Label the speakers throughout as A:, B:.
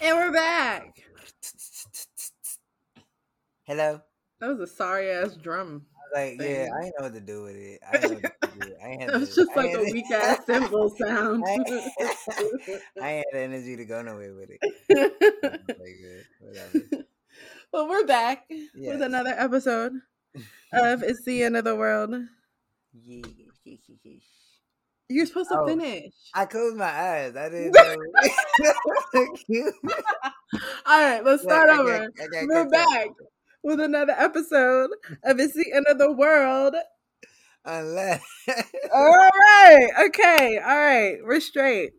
A: And we're back.
B: Hello.
A: That was a sorry ass drum.
B: Like,
A: thing.
B: yeah, I didn't know what to do with it. I didn't know what to do. I had
A: That was just
B: I
A: like a weak ass cymbal sound.
B: I I had the energy to go nowhere with it. Whatever.
A: well, we're back
B: Yes.
A: with another episode of It's the End of the World.
B: Yeah.
A: You're supposed to
B: Oh.
A: finish.
B: I closed my eyes. I didn't know.
A: All right, let's start
B: I
A: over.
B: I
A: We're back with another episode of It's the End of the World.
B: Unless.
A: All right. Okay. All right. We're straight.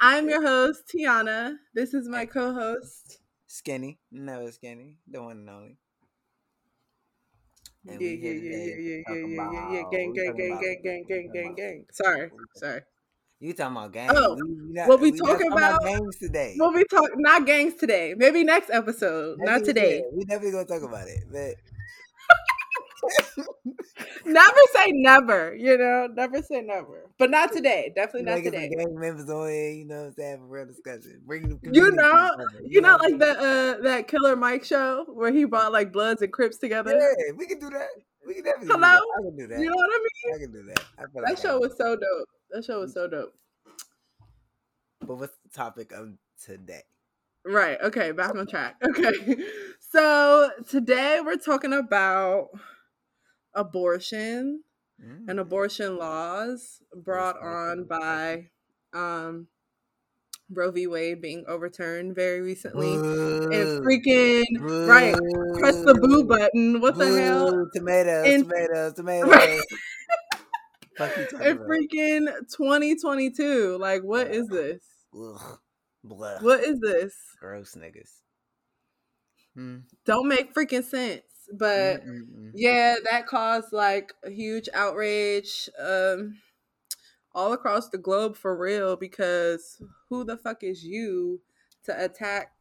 A: I'm your host, Tiana. This is my co host.
B: Skxnni. Never skinny. The one and only.
A: Yeah, yeah, yeah, yeah, yeah, yeah, yeah, yeah, yeah. Gang, gang, gang, gang, gang, gang, gang, gang. Sorry. Sorry.
B: You talking about?
A: Oh,
B: we, not,
A: what we
B: not
A: talking about?
B: games today.
A: What be talking, not gangs today. Maybe next episode.
B: That's
A: Not today.
B: We definitely gonna talk about it, but
A: Never say never, you know? Never say never. But not today. Definitely
B: you
A: not
B: know,
A: today.
B: gang members on here. You know, what I'm saying, have a real discussion. Bring the
A: You know,
B: together,
A: you know,
B: I'm
A: like the uh that Killer Mike show where he brought like Bloods and Crips together.
B: Yeah, we can do that. We can definitely.
A: Hello?
B: Do that. I can do that.
A: You know what I mean?
B: I can do that.
A: That show was so dope. That show was so dope.
B: But what's the topic of today?
A: Right. Okay. Back on track. Okay. So today we're talking about abortion
B: Mm.
A: and abortion laws brought on by um, Roe v. Wade being overturned very recently. And freaking right, press the boo button. What the hell?
B: Boo. Tomatoes,
A: And-
B: tomatoes, tomatoes.
A: Right. And freaking 2022. Like, what is this?
B: Ugh.
A: What is this?
B: Gross niggas. Hmm.
A: Don't make freaking sense. But
B: Mm-mm-mm.
A: yeah, that caused like a huge outrage um all across the globe for real because who the fuck is you to attack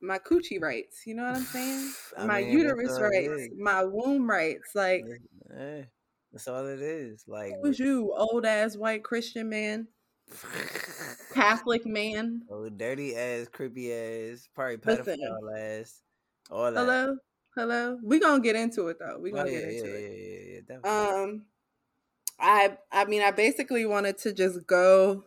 A: my coochie rights? You know what I'm saying?
B: I
A: my
B: mean,
A: uterus rights,
B: is.
A: my womb rights. Like,
B: Eh, that's all it is. Like,
A: who's you, old ass white Christian man, Catholic man?
B: oh, dirty ass, creepy ass, probably
A: Listen.
B: pedophile ass, all that.
A: Hello, hello. We gonna get into it though. We
B: Oh,
A: gonna
B: yeah,
A: get into
B: yeah,
A: it.
B: yeah, yeah, yeah.
A: Um, I I mean, I basically wanted to just go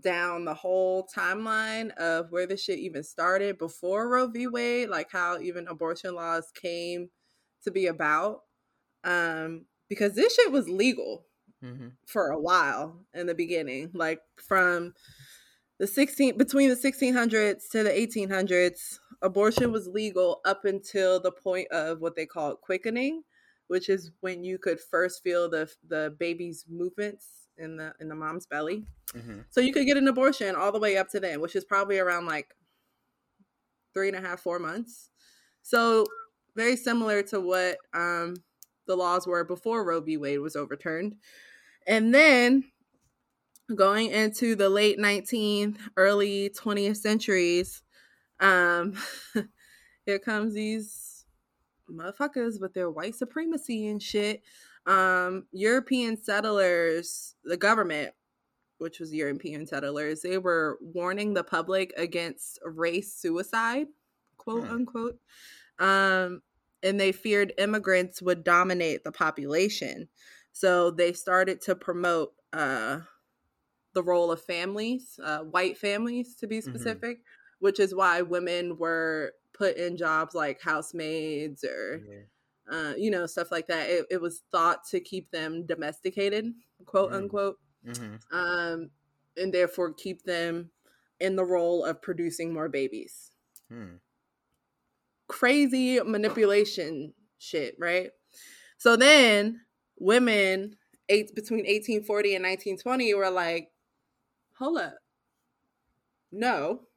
A: down the whole timeline of where this shit even started before Roe v. Wade, like how even abortion laws came to be about. Um, because this shit was legal
B: Mhm.
A: for a while in the beginning, like from the 16 between the 1600s to the 1800s, abortion was legal up until the point of what they call quickening, which is when you could first feel the the baby's movements in the in the mom's belly.
B: Mhm.
A: So you could get an abortion all the way up to then, which is probably around like three and a half, four months. So very similar to what um, the laws were before Roe v. Wade was overturned. And then going into the late 19th, early 20th centuries, um, here comes these motherfuckers with their white supremacy and shit. Um, European settlers, the government, which was European settlers, they were warning the public against race suicide, quote
B: Hmm.
A: unquote. Um, and they feared immigrants would dominate the population. So they started to promote uh, the role of families, uh, white families to be
B: Mhm.
A: specific, which is why women were put in jobs like housemaids or
B: Yeah.
A: uh, you know, stuff like that. It, it was thought to keep them domesticated, quote
B: Mm.
A: unquote,
B: Mhm.
A: um, and therefore keep them in the role of producing more babies.
B: Hmm.
A: Crazy manipulation shit, right? So then women eight between 1840 and 1920 were like, hold up. No.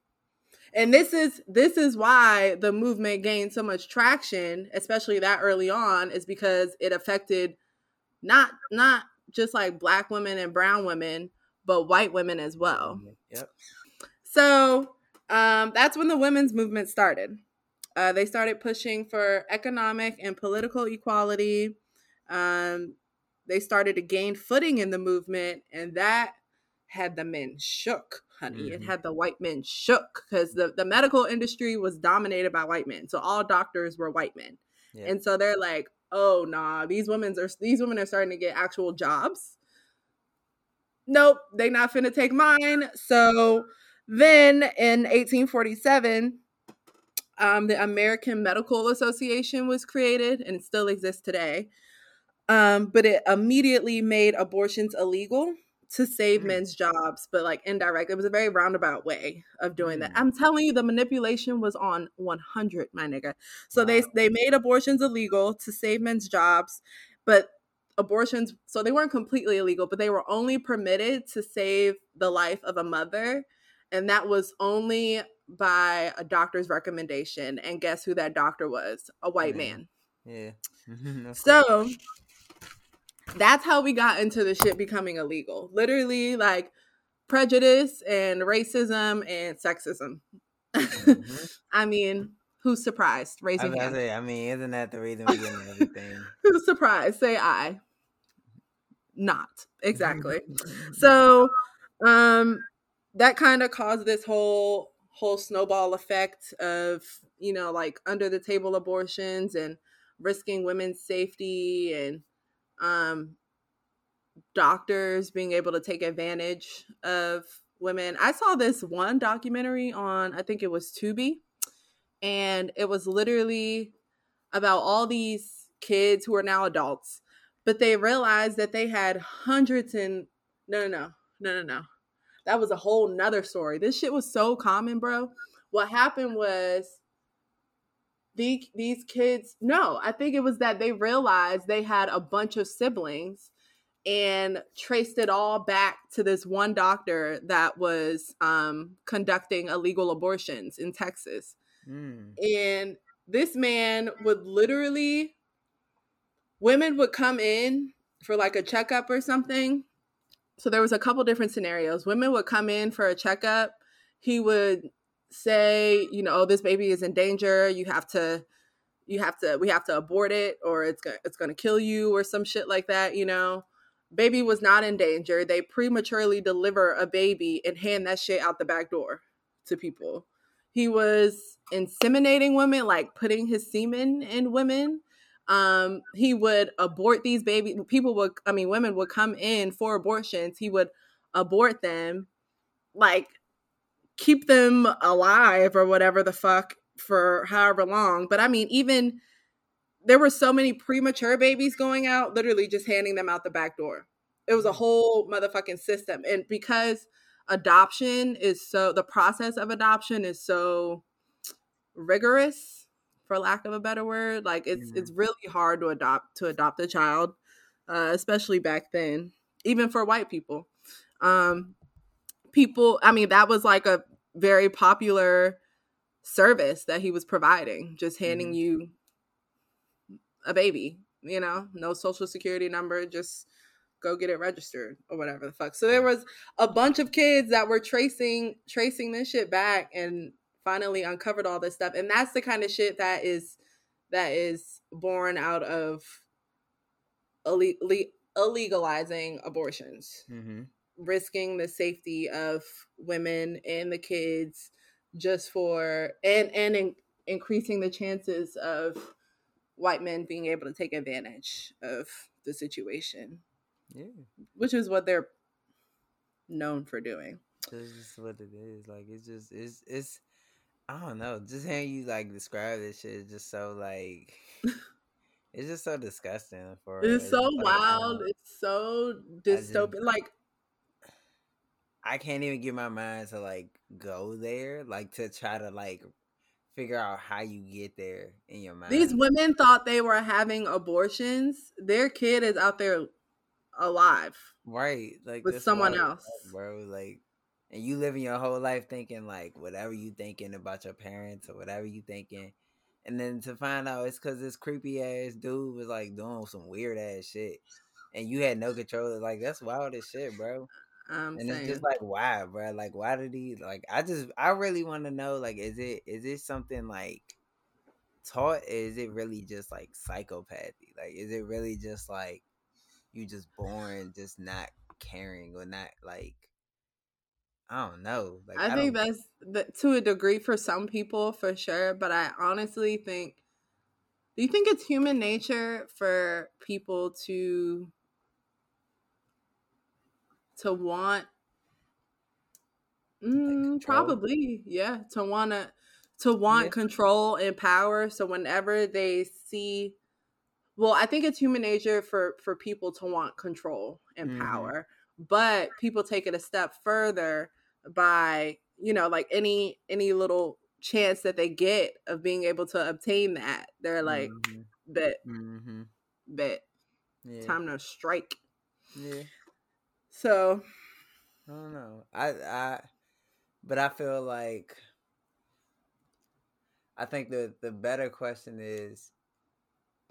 A: And this is this is why the movement gained so much traction, especially that early on, is because it affected not not just like black women and brown women, but white women as well.
B: Yep.
A: So um, that's when the women's movement started. Uh, they started pushing for economic and political equality. Um, they started to gain footing in the movement, and that had the men shook, honey. Mm-hmm. It had the white men shook because the, the medical industry was dominated by white men. So all doctors were white men. Yeah. And so they're like, oh nah, these women's are these women are starting to get actual jobs. Nope, they not finna take mine. So then in 1847, um, the American Medical Association was created and it still exists today. Um, but it immediately made abortions illegal to save mm. men's jobs, but like indirect. It was a very roundabout way of doing that. I'm telling you, the manipulation was on 100, my nigga. So wow. they they made abortions illegal to save men's jobs, but abortions so they weren't completely illegal, but they were only permitted to save the life of a mother, and that was only by a doctor's recommendation. And guess who that doctor was? A white man. man. Yeah. so that's how we got into the shit becoming illegal. Literally, like prejudice and racism and sexism. Mm-hmm. I mean, who's surprised? Raising
B: I, say, I mean, isn't that the reason we get everything?
A: who's surprised? Say I. Not exactly. so, um, that kind of caused this whole whole snowball effect of you know like under the table abortions and risking women's safety and um, doctors being able to take advantage of women. I saw this one documentary on, I think it was Tubi, and it was literally about all these kids who are now adults, but they realized that they had hundreds and no, no, no, no, no, no. That was a whole nother story. This shit was so common, bro. What happened was the, these kids no i think it was that they realized they had a bunch of siblings and traced it all back to this one doctor that was um, conducting illegal abortions in texas. Mm. and this man would literally women would come in for like a checkup or something. So there was a couple different scenarios. Women would come in for a checkup. He would say, you know, oh, this baby is in danger, you have to you have to we have to abort it or it's going it's going to kill you or some shit like that, you know. Baby was not in danger. They prematurely deliver a baby and hand that shit out the back door to people. He was inseminating women, like putting his semen in women. Um, he would abort these babies. People would, I mean, women would come in for abortions. He would abort them, like keep them alive or whatever the fuck for however long. But I mean, even there were so many premature babies going out, literally just handing them out the back door. It was a mm. whole motherfucking system. And because adoption is so, the process of adoption is so rigorous, for lack of a better word, like it's, mm-hmm. it's really hard to adopt, to adopt a child, uh, especially back then, even for white people. Um, people, I mean, that was like a very popular service that he was providing, just handing mm-hmm. you a baby, you know, no social security number, just go get it registered or whatever the fuck. So there was a bunch of kids that were tracing tracing this shit back and finally uncovered all this stuff. And that's the kind of shit that is that is born out of illegalizing abortions. Mm-hmm risking the safety of women and the kids just for and and in, increasing the chances of white men being able to take advantage of the situation. Yeah. Which is what they're known for doing.
B: That's just what it is. Like it's just it's it's I don't know. Just hearing you like describe this shit is just so like it's just so disgusting for
A: it's so wild. it's so dystopian. Just, like
B: I can't even get my mind to like go there, like to try to like figure out how you get there in your mind.
A: These women thought they were having abortions. Their kid is out there alive.
B: Right. Like
A: with someone else.
B: Bro, like and you living your whole life thinking like whatever you thinking about your parents or whatever you thinking. And then to find out it's cause this creepy ass dude was like doing some weird ass shit. And you had no control. Like that's wild as shit, bro. I'm and saying. it's just like why, bro? Like why did he like I just I really want to know like is it is it something like taught is it really just like psychopathy? Like is it really just like you just born just not caring or not like I don't know. Like
A: I,
B: I
A: think that's the, to a degree for some people for sure, but I honestly think do you think it's human nature for people to to want Mm, probably, yeah, to want to to want
B: Yeah.
A: control and power. So whenever they see, well, I think it's human nature for for people to want control and
B: Mhm.
A: power, but people take it a step further by you know like any any little chance that they get of being able to obtain that, they're like,
B: Mhm.
A: bet
B: Mhm.
A: bet
B: Yeah.
A: time to strike.
B: Yeah.
A: So
B: I don't know. I I but I feel like I think the the better question is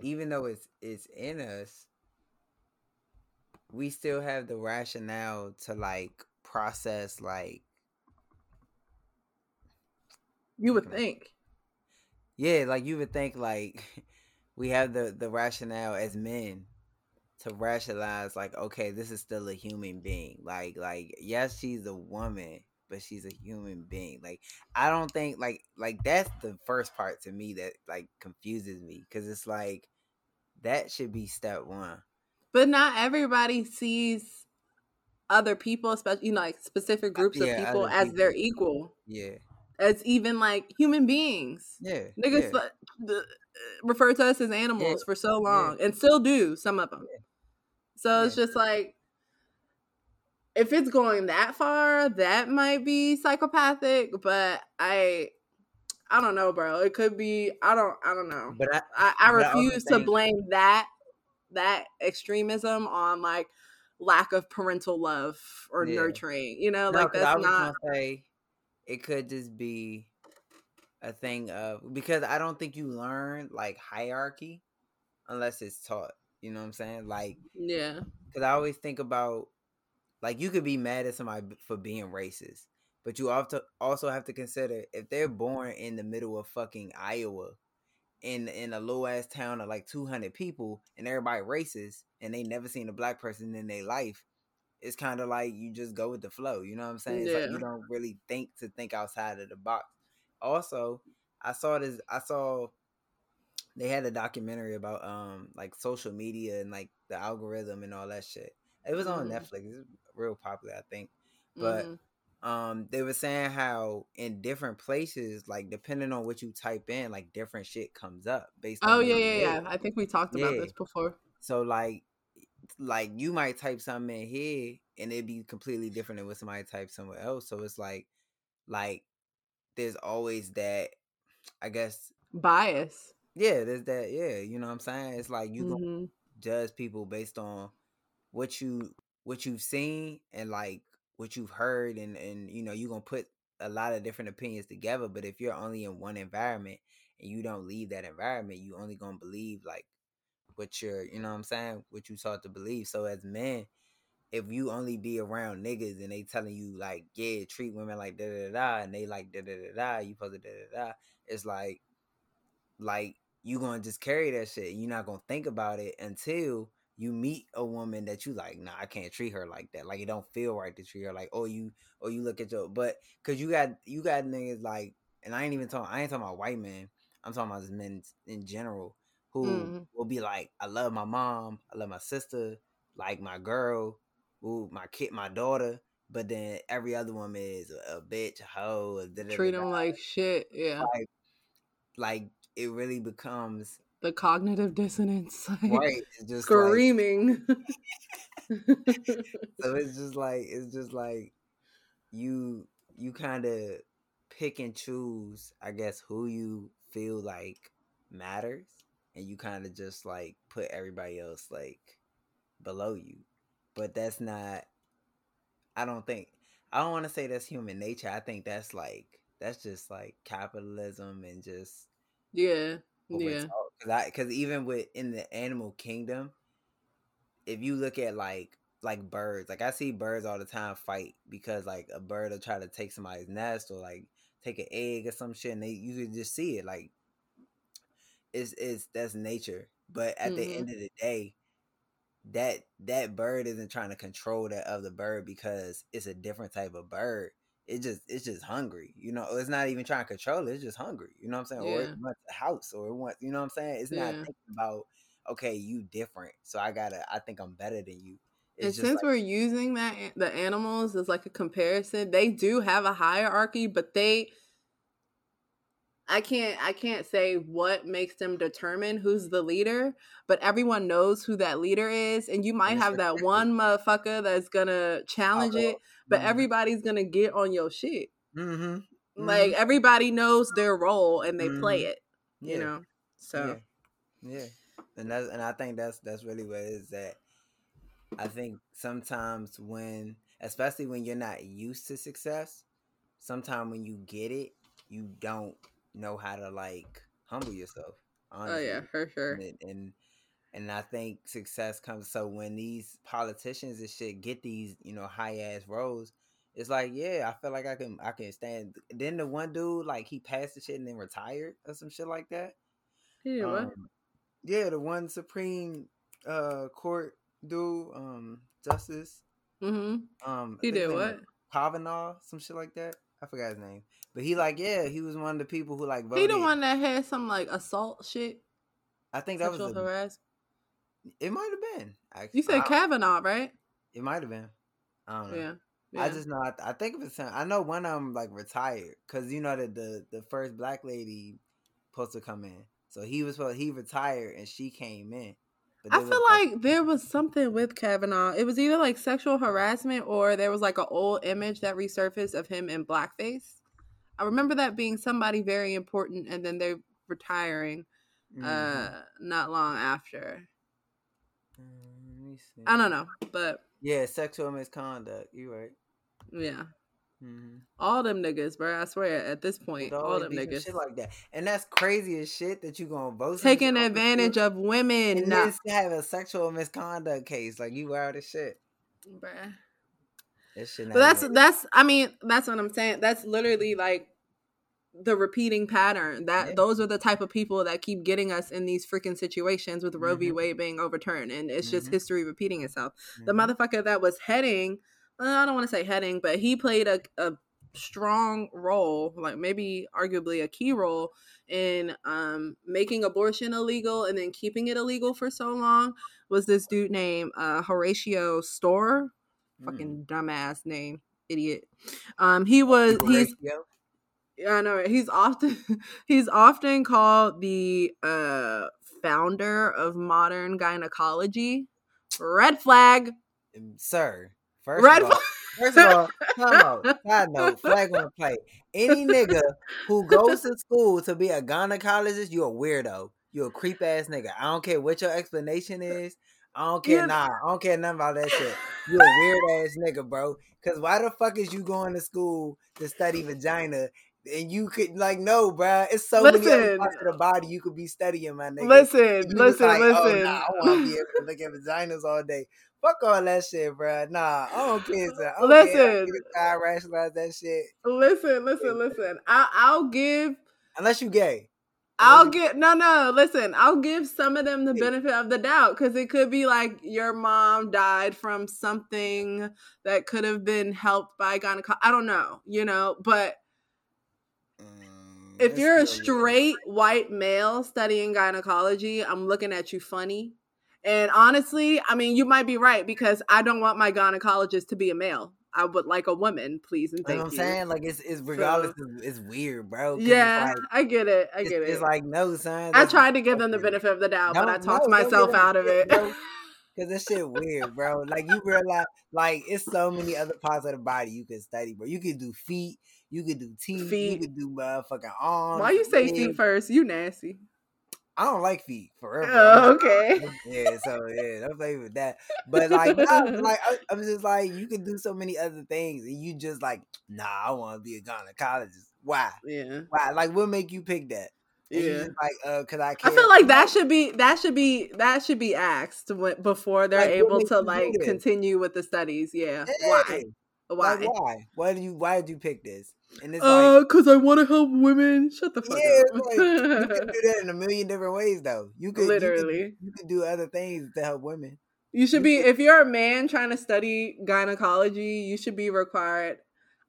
B: even though it's it's in us, we still have the rationale to like process like
A: you would think,
B: yeah, like you would think like we have the the rationale as men to rationalize like okay, this is still a human being. Like like yes, she's a woman, but she's a human being. Like I don't think like like that's the first part to me that like confuses me cuz it's like that should be step 1.
A: but not everybody sees other people, especially you know, like specific groups
B: yeah,
A: of people, as their equal,
B: Yeah.
A: as even like human beings.
B: Yeah.
A: Niggas
B: yeah.
A: like, the, refer to us as animals
B: Yeah,
A: for so
B: yeah.
A: long, and still do some of them.
B: Yeah.
A: So it's just like, if it's going that far, that might be psychopathic. But I, I don't know, bro. It could be. I don't. I don't know.
B: But I
A: I, I
B: but I also
A: refuse to blame that that extremism on like lack of parental love or
B: Yeah.
A: nurturing. You know,
B: No,
A: like
B: 'cause I
A: that's
B: was
A: not.
B: gonna say it could just be a thing of because I don't think you learn like hierarchy unless it's taught. You know what I'm saying? Like,
A: Yeah.
B: because I always think about like you could be mad at somebody for being racist, but you also have to consider if they're born in the middle of fucking Iowa. In, in a low ass town of like 200 people and everybody racist and they never seen a black person in their life it's kind of like you just go with the flow. You know what I'm saying? It's like you don't really think to think outside of the box. Also, I saw this. I saw they had a documentary about um like social media and like the algorithm and all that shit. It was on
A: Mhm.
B: Netflix. It's real popular, I think. But
A: Mhm.
B: um they were saying how in different places, like depending on what you type in, like different shit comes up based on
A: Oh yeah, yeah, yeah. I think we talked about
B: Yeah.
A: this before.
B: So like like you might type something in here and it'd be completely different than what somebody types somewhere else. So it's like like there's always that I guess
A: Bias.
B: Yeah, there's that yeah, you know what I'm saying? It's like you gonna
A: hmm
B: judge people based on what you what you've seen and like what you've heard and and you know you're gonna put a lot of different opinions together but if you're only in one environment and you don't leave that environment you only gonna believe like what you're you know what i'm saying? What you taught to believe. So as men if you only be around niggas and they telling you like yeah treat women like da da da da and they like da da da da you supposed to da da da it's like like you gonna just carry that shit you're not gonna think about it until you meet a woman that you like nah i can't treat her like that like it don't feel right to treat her like or you or you look at your but because you got you got niggas like and i ain't even talking i ain't talking about white men i'm talking about men in general who
A: Mhm.
B: will be like i love my mom i love my sister like my girl ooh, my kid my daughter but then every other woman is a, a bitch a hoe a.
A: Treat them like shit. Yeah.
B: like like it really becomes
A: The cognitive dissonance. Like,
B: right it's just like,
A: Screaming.
B: so it's just like it's just like you you kind of pick and choose i guess who you feel like matters and you kind of just like put everybody else like below you but that's not i don't think i don't want to say that's human nature i think that's like that's just like capitalism and just
A: yeah. Yeah.
B: because because even with in the animal kingdom, if you look at like like birds, like I see birds all the time fight because like a bird will try to take somebody's nest or like take an egg or some shit, and they you can just see it like it's it's that's nature. But at the
A: Mhm.
B: end of the day, that that bird isn't trying to control that other bird because it's a different type of bird. It just it's just hungry. You know, it's not even trying to control it. It's just hungry. You know what I'm saying? Or it wants a house, or it wants. You know what I'm saying? It's not
A: Yeah.
B: thinking about okay, you different, so I gotta. I think I'm better than you.
A: And
B: It's just
A: since
B: like,
A: we're using that the animals as like a comparison, they do have a hierarchy, but they I can't I can't say what makes them determine who's the leader, but everyone knows who that leader is, and you might have that one motherfucker that's gonna challenge it, but everybody's gonna get on your shit.
B: Mm-hmm.
A: Like everybody knows their role and they play
B: Mhm.
A: it, you know. So
B: Yeah. yeah. And that's and I think that's that's really what it is that I think sometimes when especially when you're not used to success, sometimes when you get it, you don't know how to like humble yourself.
A: oh yeah, for sure.
B: And, and and I think success comes so when these politicians and shit get these, you know, high ass roles, it's like, yeah, I feel like I can I can stand. Then the one dude, like he passed the shit and then retired or some shit like that.
A: Yeah, what?
B: Um, yeah, the one Supreme uh Court dude, um, Justice.
A: Mm-hmm.
B: Um,
A: He did what?
B: Kavanaugh, some shit like that. I forgot his name, but he like, yeah, he was one of the people who like
A: He the one that had some like assault shit,
B: I think that was
A: sexual
B: the,
A: harassment.
B: It. Might have been. Actually.
A: You said
B: I-
A: Kavanaugh, right?
B: It might have been. I don't know.
A: Yeah.
B: I just know. I, I think of it. I know one of them like retired because you know that the the first black lady supposed to come in. So he was supposed he retired and she came in.
A: I feel like there was something with Kavanaugh. It was either like sexual harassment or there was like an old image that resurfaced of him in blackface. I remember that being somebody very important, and then they're retiring
B: Mhm.
A: uh not long after.
B: Mm, let me see.
A: I don't know, but
B: Yeah, sexual misconduct. You right.
A: yeah,
B: Mm-hmm.
A: all them niggas, bro. I swear, at this point, all them niggas
B: shit like that, and that's crazy as shit that you gonna vote
A: taking
B: shit off the
A: advantage of women,
B: and
A: nah,
B: have a sexual misconduct case. Like you wild as shit.
A: bruh.
B: That shit.
A: But that's that's I mean, that's what I'm saying. That's literally like the repeating pattern. That
B: Yeah.
A: those are the type of people that keep getting us in these freaking situations with Roe v.
B: Mhm.
A: Wade being overturned. And it's just
B: Mhm.
A: history repeating itself. The
B: Mhm.
A: motherfucker that was heading, uh, I don't want to say heading, but he played a, a strong role, like maybe arguably a key role in um making abortion illegal and then keeping it illegal for so long was this dude named uh Horatio Storer
B: Mm.
A: fucking dumbass name, idiot. Um, he was he's
B: Horatio?
A: Yeah, I know right? he's often he's often called the uh founder of modern gynecology. Red flag.
B: Um, sir. First
A: Red
B: of all, first of all, time out. Side note, flag on the play. Any nigga who goes to school to be a gynecologist, you a weirdo. You a creep ass nigga. I don't care what your explanation is. I don't care.
A: Yeah.
B: Nah, I don't care nothing about that shit. You a weird ass nigga, bro. Cause why the fuck is you going to school to study vagina? And you could like no, bruh. It's so many other parts of the body you could be studying, my nigga.
A: Listen, listen,
B: like,
A: listen.
B: Oh, nah, I want to be able to look at vaginas all day. Fuck all that shit, bro. Nah, I don't care. Son. I don't
A: Listen.
B: care. I rationalize that shit.
A: Listen, listen, listen. I, I'll give
B: Unless you gay.
A: I'll get no, no. Listen, I'll give some of them the benefit of the doubt because it could be like your mom died from something that could have been helped by gynecology. I don't know, you know. But if you're a straight white male studying gynecology, I'm looking at you funny. And honestly, I mean, you might be right because I don't want my gynecologist to be a male. I would like a woman, please and
B: You know
A: thank
B: what I'm
A: you.
B: saying? Like it's it's regardless, it's, it's weird, bro.
A: Yeah,
B: like,
A: I get it. I get it.
B: it's like no, son.
A: I tried to give them the benefit of the doubt, but I talked
B: no,
A: myself out of it.
B: Cause this shit weird, bro. Like you realize, like it's so many other parts of the body you can study, bro. You can do feet, you could do teeth, you
A: Feet.
B: could do motherfucking arms.
A: Why you say feet first? You nasty.
B: I don't like feet forever.
A: Oh, okay.
B: Yeah, so yeah, don't play with that. But like, like I, I'm just like, you can do so many other things, and you just like, nah, I want to be a gynecologist. Why?
A: Yeah.
B: Why? Like, what make you pick that? And
A: Yeah.
B: like, uh, cause I.
A: Can't.
B: I
A: feel like that should be that should be that should be asked when, before they're
B: Like,
A: able to like continue with the studies. Yeah.
B: Yeah.
A: Why? Why?
B: Like, why? Why do you? Why did you pick this? And it's
A: Uh,
B: like,
A: cause I want to help women. Shut the fuck
B: yeah,
A: up.
B: like, you can do that in a million different ways, though. You could you could-
A: Literally.
B: you could do other things to help women.
A: You should be if you're a man trying to study gynecology, you should be required.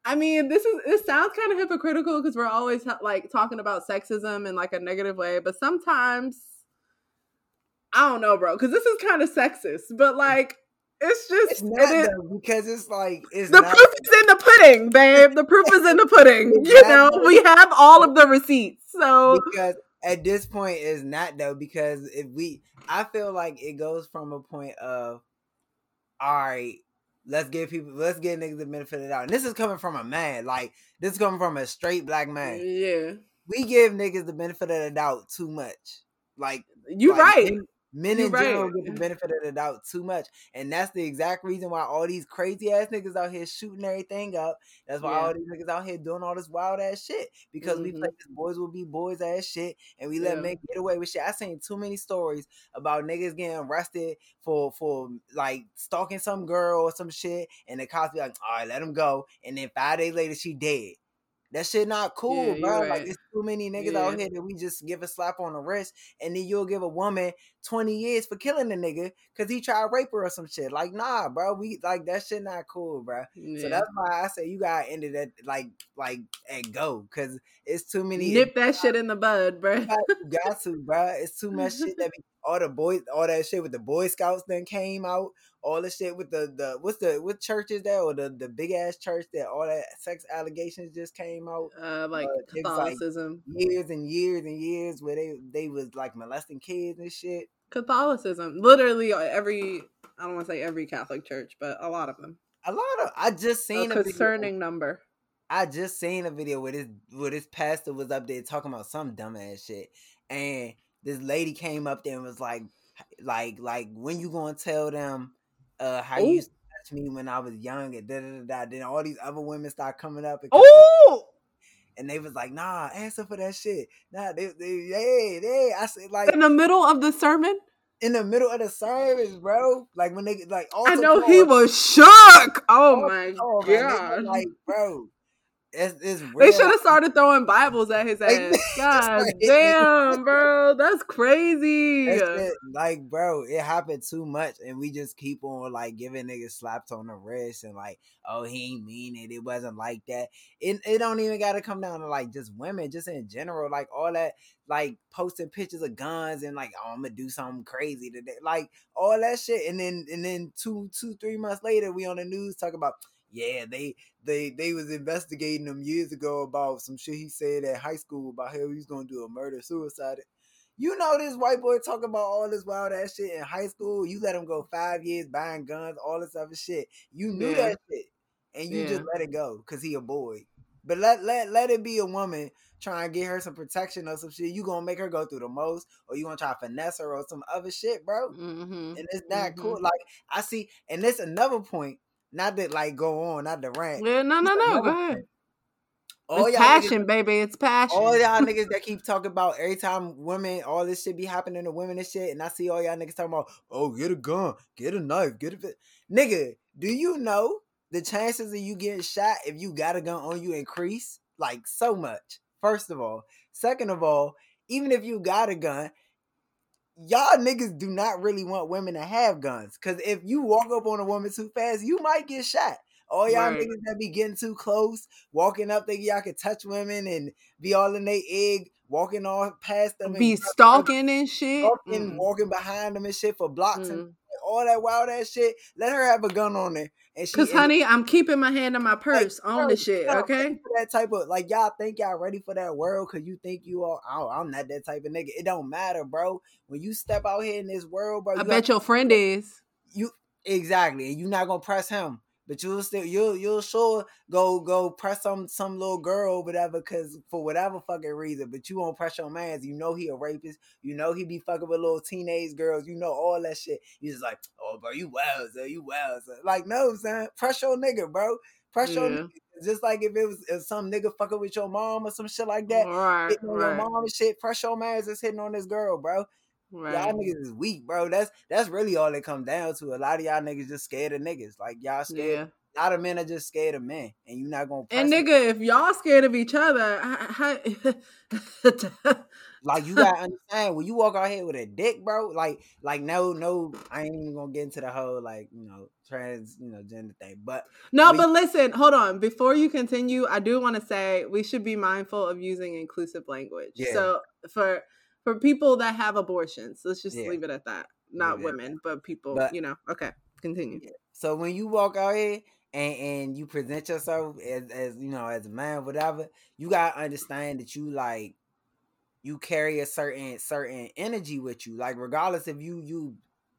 A: I mean, this is this sounds kind of hypocritical because we're always like talking about sexism in like a negative way, but sometimes I don't know, bro, because this is kind of sexist, but like it's just
B: it's not, it though, because it's like it's
A: the
B: not,
A: proof is in the pudding, babe. The proof is in the pudding. you know, we have all of the receipts. So
B: because at this point is not though, because if we I feel like it goes from a point of all right, let's give people let's give niggas the benefit of the doubt. And this is coming from a man. Like this is coming from a straight black man.
A: Yeah.
B: We give niggas the benefit of the doubt too much. Like
A: you
B: like,
A: right.
B: Men in right. general get the benefit of the doubt too much, and that's the exact reason why all these crazy ass niggas out here shooting everything up. That's why yeah. all these niggas out here doing all this wild ass shit because mm-hmm. we play this boys will be boys ass shit, and we let yeah. men get away with shit. I seen too many stories about niggas getting arrested for for like stalking some girl or some shit, and the cops be like, "All right, let him go," and then five days later she dead. That shit not cool, yeah, bro. Right. Like, there's too many niggas yeah. out here that we just give a slap on the wrist, and then you'll give a woman 20 years for killing the nigga because he tried to rape her or some shit. Like, nah, bro. We like that shit not cool, bro. Yeah. So that's why I say you gotta end it at like like at go because it's too many.
A: Nip that shit in the bud, bro.
B: You got, you got to, bro. It's too much shit that be all the boys, all that shit with the Boy Scouts then came out all the shit with the the what's the what church is that? Or the the big ass church that all that sex allegations just came out?
A: Uh like uh, Catholicism
B: like years and years and years where they they was like molesting kids and shit.
A: Catholicism. Literally uh, every I don't want to say every Catholic church but a lot of them.
B: A lot of I just seen
A: a, a concerning video, number.
B: I just seen a video where this where this pastor was up there talking about some dumbass shit. And this lady came up there and was like like like when you gonna tell them uh, how Ooh. you used to touch me when I was young, and da da da. Then all these other women start coming up. And
A: oh.
B: And they was like, nah, answer for that shit. Nah, they, they, hey, they, I said, like,
A: in the middle of the sermon,
B: in the middle of the service, bro. Like when they like,
A: I know he was shook. Oh my god,
B: like, bro, it's, it's
A: they should have started throwing Bibles at his ass. God damn, bro, that's crazy.
B: That's like, bro, it happened too much, and we just keep on like giving niggas slaps on the wrist and like, oh, he ain't mean it. It wasn't like that. It it don't even got to come down to like just women, just in general, like all that, like posting pictures of guns and like, oh, I'm gonna do something crazy today, like all that shit, and then and then two two three months later, we on the news talk about yeah, they they they was investigating him years ago about some shit he said at high school about how he was gonna do a murder suicide. You know this white boy talking about all this wild ass shit in high school. You let him go five years buying guns, all this other shit. You knew yeah. that shit, and you yeah. just let it go because he a boy. But let let let it be a woman trying to get her some protection or some shit. You gonna make her go through the most, or you gonna try to finesse her or some other shit, bro. Mm-hmm. And it's not mm-hmm. cool. Like I see, and this another point not that like go on, not the rant.
A: Yeah, no, no, no. Go ahead. All it's passion, niggas, baby. It's passion.
B: All y'all niggas that keep talking about every time women, all this shit be happening to women and shit, and I see all y'all niggas talking about, oh, get a gun, get a knife, get a. Nigga, do you know the chances of you getting shot if you got a gun on you increase like so much? First of all, second of all, even if you got a gun, y'all niggas do not really want women to have guns. Cause if you walk up on a woman too fast, you might get shot. All y'all right. niggas that be getting too close, walking up thinking y'all can touch women and be all in their egg, walking all past them,
A: be stalking and shit,
B: stalking, mm. walking behind them and shit for blocks mm. and all that wild ass shit. Let her have a gun on there.
A: And she, Cause honey, I'm keeping my hand in my purse like, on the shit. Okay,
B: that type of like y'all think y'all ready for that world because you think you are. Oh, I'm not that type of nigga. It don't matter, bro. When you step out here in this world, bro,
A: I bet your friend is.
B: You exactly, and you're not gonna press him but you'll still you'll you'll sure go go press some some little girl or whatever because for whatever fucking reason but you won't press your man's you know he a rapist you know he be fucking with little teenage girls you know all that shit you just like oh bro you wow so you wow so. like no son press your nigga bro press yeah. your nigga. just like if it was if some nigga fucking with your mom or some shit like that
A: right,
B: hitting
A: right.
B: your mom and shit press your man's is hitting on this girl bro Right. Y'all niggas is weak, bro. That's that's really all it comes down to. A lot of y'all niggas just scared of niggas. Like y'all scared. Yeah. a lot of men are just scared of men, and you're not gonna.
A: And nigga, if y'all scared of each other, how,
B: like you gotta understand when you walk out here with a dick, bro. Like, like no, no, I ain't even gonna get into the whole like you know trans, you know, gender thing. But
A: no, but listen, hold on. Before you continue, I do want to say we should be mindful of using inclusive language. Yeah. So for for people that have abortions, let's just yeah. leave it at that. Not yeah. women, but people. But, you know. Okay, continue.
B: So when you walk out here and, and you present yourself as, as you know as a man, whatever, you gotta understand that you like you carry a certain certain energy with you. Like regardless if you you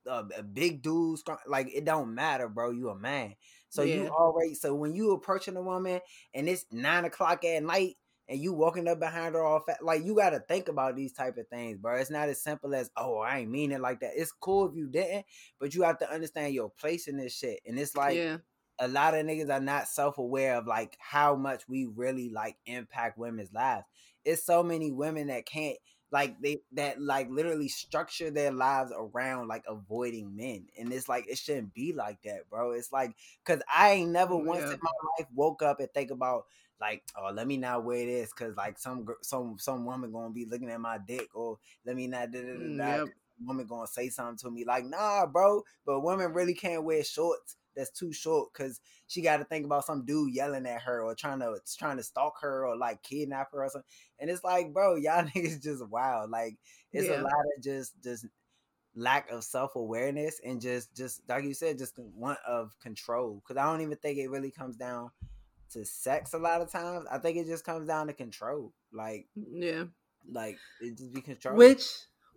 B: a, a big dude, strong, like it don't matter, bro. You a man, so yeah. you already. So when you approaching a woman and it's nine o'clock at night and you walking up behind her all fat, like you got to think about these type of things, bro. It's not as simple as oh, I ain't mean it like that. It's cool if you didn't, but you have to understand your place in this shit. And it's like. Yeah a lot of niggas are not self aware of like how much we really like impact women's lives. It's so many women that can't like they that like literally structure their lives around like avoiding men and it's like it shouldn't be like that bro it's like because i ain't never oh, once yeah. in my life woke up and think about like oh let me not wear this because like some some some woman gonna be looking at my dick or let me not da, da, da, da, yep. woman gonna say something to me like nah bro but women really can't wear shorts that's too short because she got to think about some dude yelling at her or trying to trying to stalk her or like kidnap her or something. And it's like, bro, y'all niggas just wild. Like it's yeah. a lot of just just lack of self awareness and just just like you said, just want of control. Because I don't even think it really comes down to sex a lot of times. I think it just comes down to control. Like
A: yeah,
B: like it just be control.
A: Which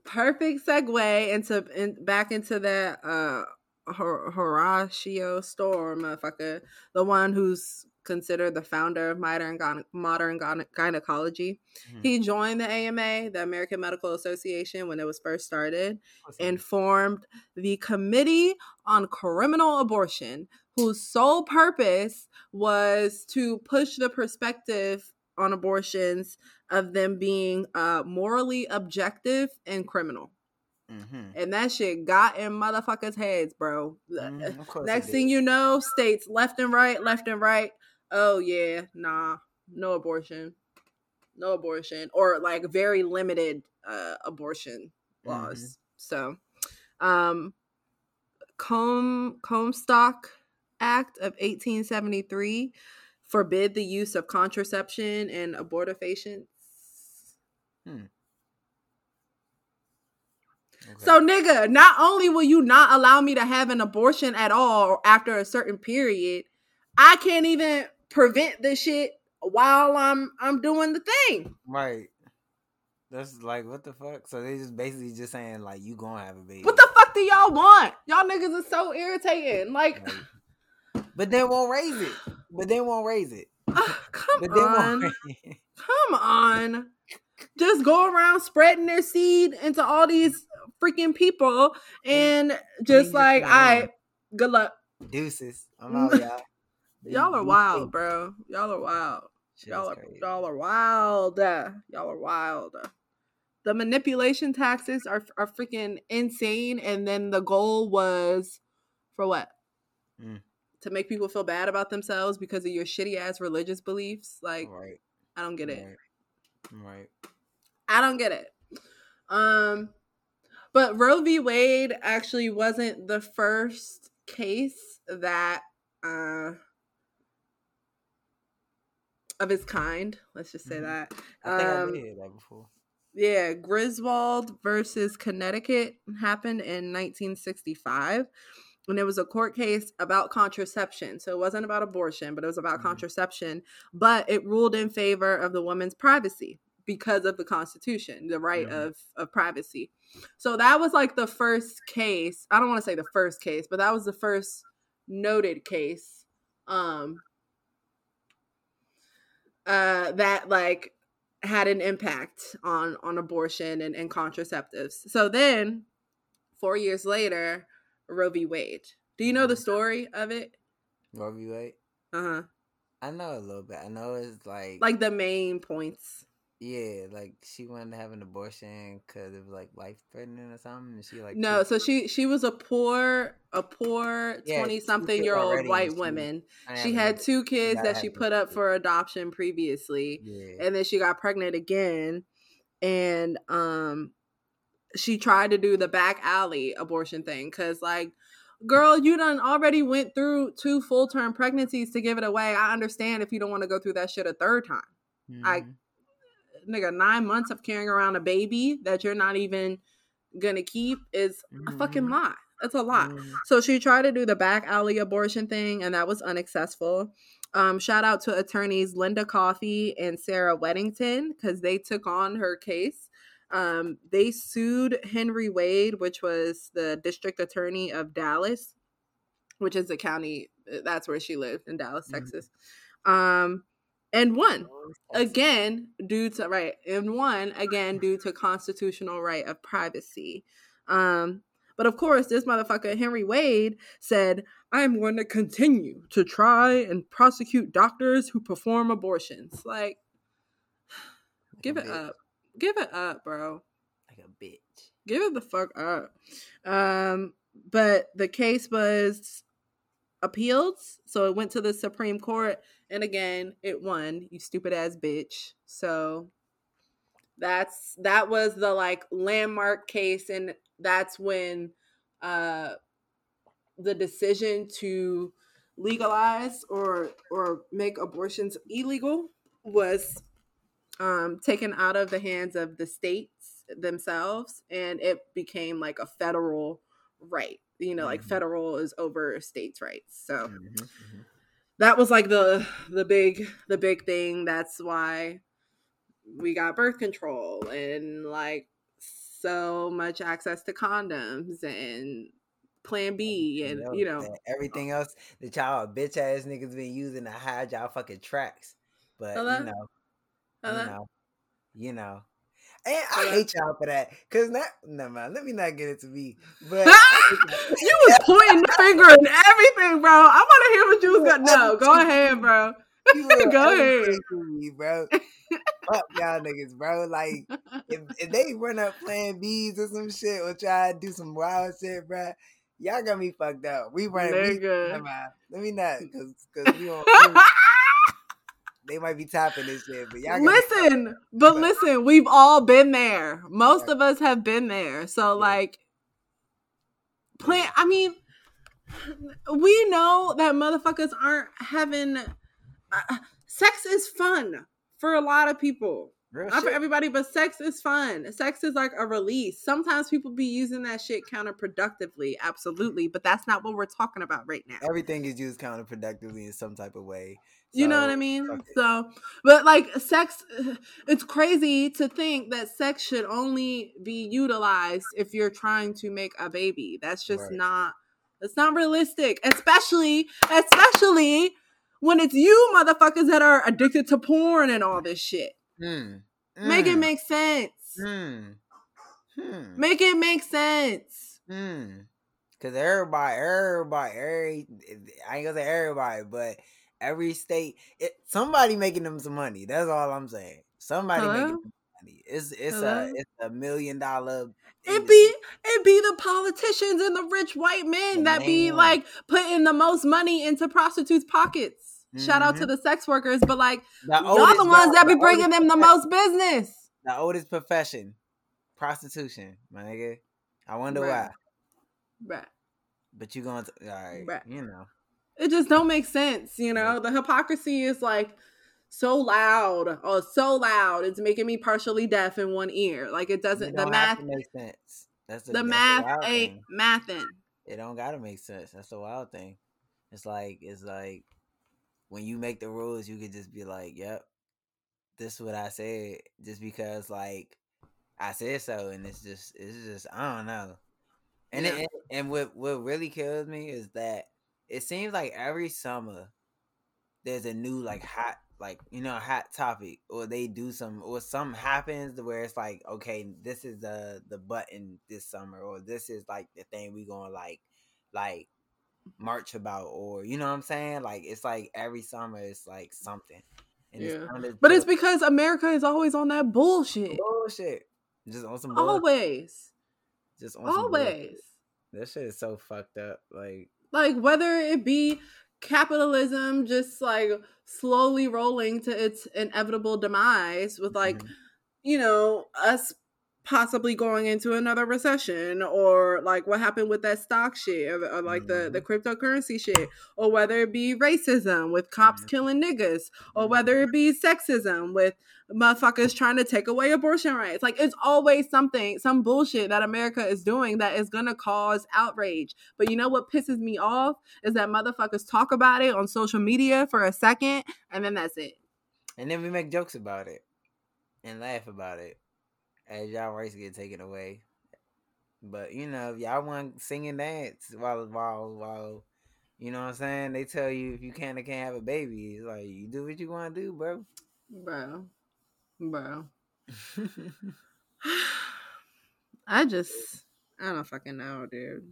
A: perfect segue into in, back into that uh Horatio Storer, motherfucker, the one who's considered the founder of modern modern gynecology. Mm-hmm. He joined the AMA, the American Medical Association, when it was first started, awesome. and formed the Committee on Criminal Abortion, whose sole purpose was to push the perspective on abortions of them being uh, morally objective and criminal. Mm-hmm. And that shit got in motherfuckers' heads, bro. Mm, Next thing you know, states left and right, left and right. Oh yeah, nah, no abortion, no abortion, or like very limited uh, abortion laws. Mm-hmm. So, um, Com Comstock Act of 1873 forbid the use of contraception and abortifacients. Hmm. Okay. So, nigga, not only will you not allow me to have an abortion at all after a certain period, I can't even prevent the shit while I'm I'm doing the thing.
B: Right. That's like what the fuck. So they just basically just saying like you gonna have a baby.
A: What the fuck do y'all want? Y'all niggas are so irritating. Like,
B: but they won't raise it. But they won't raise it.
A: Uh, come on. Come on. Just go around spreading their seed into all these freaking people and just like, all right, good luck.
B: Deuces. I'm out, y'all.
A: Y'all are wild, bro. Y'all are wild. y'all are y'all are wild. Y'all are wild. The manipulation taxes are are freaking insane. And then the goal was for what? Mm. To make people feel bad about themselves because of your shitty ass religious beliefs. Like, right. I don't get it.
B: Right. right.
A: I don't get it. Um, but Roe v. Wade actually wasn't the first case that uh of its kind. Let's just say mm-hmm. that. I think um, I did that before. Yeah, Griswold versus Connecticut happened in 1965. And it was a court case about contraception. So it wasn't about abortion, but it was about mm-hmm. contraception. But it ruled in favor of the woman's privacy because of the Constitution, the right mm-hmm. of of privacy. So that was like the first case. I don't want to say the first case, but that was the first noted case um uh that like had an impact on on abortion and, and contraceptives. So then 4 years later, Roe v. Wade. Do you know the mm-hmm. story of it?
B: Roe v. Wade?
A: Uh-huh.
B: I know a little bit. I know it's like
A: like the main points.
B: Yeah, like she wanted to have an abortion because it was like life threatening or something. And she like
A: no, so she she was a poor a poor
B: Yeah,
A: something year old white
B: she-
A: woman. She had two kids that she put up for adoption previously.
B: Yeah,
A: and then she got pregnant again and um she tried to do the back alley abortion thing because like girl you done already went through two full-term pregnancies to give it away i understand if you don't want to go through that shit a third time I-
B: Mhm.
A: Nigga nine months of carrying around a baby that you're not even gonna keep is a fucking
B: Mhm.
A: lie that's a lot
B: Mhm.
A: so she tried to do the back alley abortion thing, and that was unsuccessful. Um, shout out to attorneys Linda Coffey and Sarah Weddington because they took on her case. Um, they sued Henry Wade, which was the district attorney of Dallas, which is the county that's where she lived in Dallas,
B: Mhm.
A: Texas, um, and won again due to right and won again due to constitutional right of privacy. Um but of course this motherfucker henry wade said i'm going to continue to try and prosecute doctors who perform abortions. Like give it up. give it up bro.
B: Like a bitch.
A: give it the fuck up. Um but the case was appealed so it went to the supreme court and again it won you stupid ass bitch. So that's that was the like landmark case and that's when uh the decision to legalize or or make abortions illegal was um taken out of the hands of the states themselves and it became like a federal right you know like
B: Mhm.
A: federal is over states rights so
B: Mhm, mhm.
A: that was like the the big the big thing that's why we got birth control and like so much access to condoms and plan b and
B: Yo,
A: you know
B: that everything else that y'all bitch ass niggas been using to hide y'all fucking tracks. But
A: Hello?
B: you know,
A: Hello?
B: you know, you know. And I hate y'all for that. Cause not no man, let me not get it to me. But
A: you was pointing the finger and everything bro i want to hear what you was gonna no go ahead bro Go ahead.
B: me, bro. Fuck y'all niggas, bro. Like if, if they run up playing bees or some shit or try to do some wild shit, bro, y'all got me fucked up. We run. We, never mind. Let me not, cause cause we on. They might be tapping this shit, but y'all
A: listen but
B: But-
A: listen we've all been there. Most
B: Yeah.
A: of us have been there. So
B: Yeah.
A: like plan i mean we know that motherfuckers aren't having uh, sex is fun for a lot of people.
B: Real
A: not for everybody but sex is fun. Sex is like a release. Sometimes people be using that shit counterproductively absolutely but that's not what we're talking about right now.
B: Everything is used counterproductively in some type of way.
A: You know what I mean?
B: it.
A: So, but like sex, it's crazy to think that sex should only be utilized if you're trying to make a baby. That's just
B: Right.
A: not, that's not realistic. Especially, especially when it's you motherfuckers that are addicted to porn and all this shit.
B: Hmm.
A: Make it
B: Hmm.
A: make sense.
B: Hmm. Hmm.
A: Make it make sense.
B: Hmm. Cause everybody, everybody, every I ain't gonna say everybody, but every state, it, somebody making them some money. That's all I'm saying. Somebody
A: Hello?
B: making money. It's it's
A: Hello?
B: a it's a million dollar.
A: It be it be the politicians and the rich white men
B: The
A: that be like putting the most money into prostitutes' pockets. Shout out to
B: Mhm.
A: the sex workers, but like
B: The
A: y'all
B: oldest-
A: the ones that be
B: the
A: bringing them the most business.
B: The oldest profession, prostitution, my nigga. I wonder
A: Bruh.
B: why.
A: Bruh.
B: But you going to all right?
A: Bruh.
B: You know.
A: It just don't make sense, you know. The hypocrisy is like so loud, oh, so loud. It's making me partially deaf in one ear. Like it
B: It
A: doesn't. The math,
B: to make sense. That's the,
A: the
B: that's
A: math
B: wild
A: ain't
B: thing.
A: mathing.
B: it don't gotta make sense. That's the wild thing. It's like it's like when you make the rules, you could just be like, "Yep, this is what I said," just because like I said so, and it's just it's just I don't know. And
A: Yeah.
B: it, and what what really kills me is that it seems like every summer there's a new like hot like you know hot topic or they do some or something happens where it's like okay this is the the button this summer or this is like the thing we gonna like like march about or you know what i'm saying like it's like every summer it's like something And
A: Yeah.
B: sounded
A: But it's because America is always on that bullshit.
B: bullshit. Just on some bull-
A: Always.
B: Just on some bullshit.
A: Always.
B: That shit is so fucked up. Like
A: Like whether it be capitalism just like slowly rolling to its inevitable demise with like
B: mhm.
A: you know, us possibly going into another recession or like what happened with that stock shit or, or like the, the cryptocurrency shit or whether it be racism with cops killing niggas or
B: Mhm.
A: whether it be sexism with motherfuckers trying to take away abortion rights. Like it's always something, some bullshit that America is doing that is gonna cause outrage. But you know what pisses me off is that motherfuckers talk about it on social media for a second and then that's it.
B: and then we make jokes about it and laugh about it as y'all rights get taken away. But you know, if y'all want sing and dance while while while you know what I'm saying, they tell you if you can or can't have a baby. It's like you do what you want to do, bro.
A: Bro. Bro. I just I don't fucking know, dude.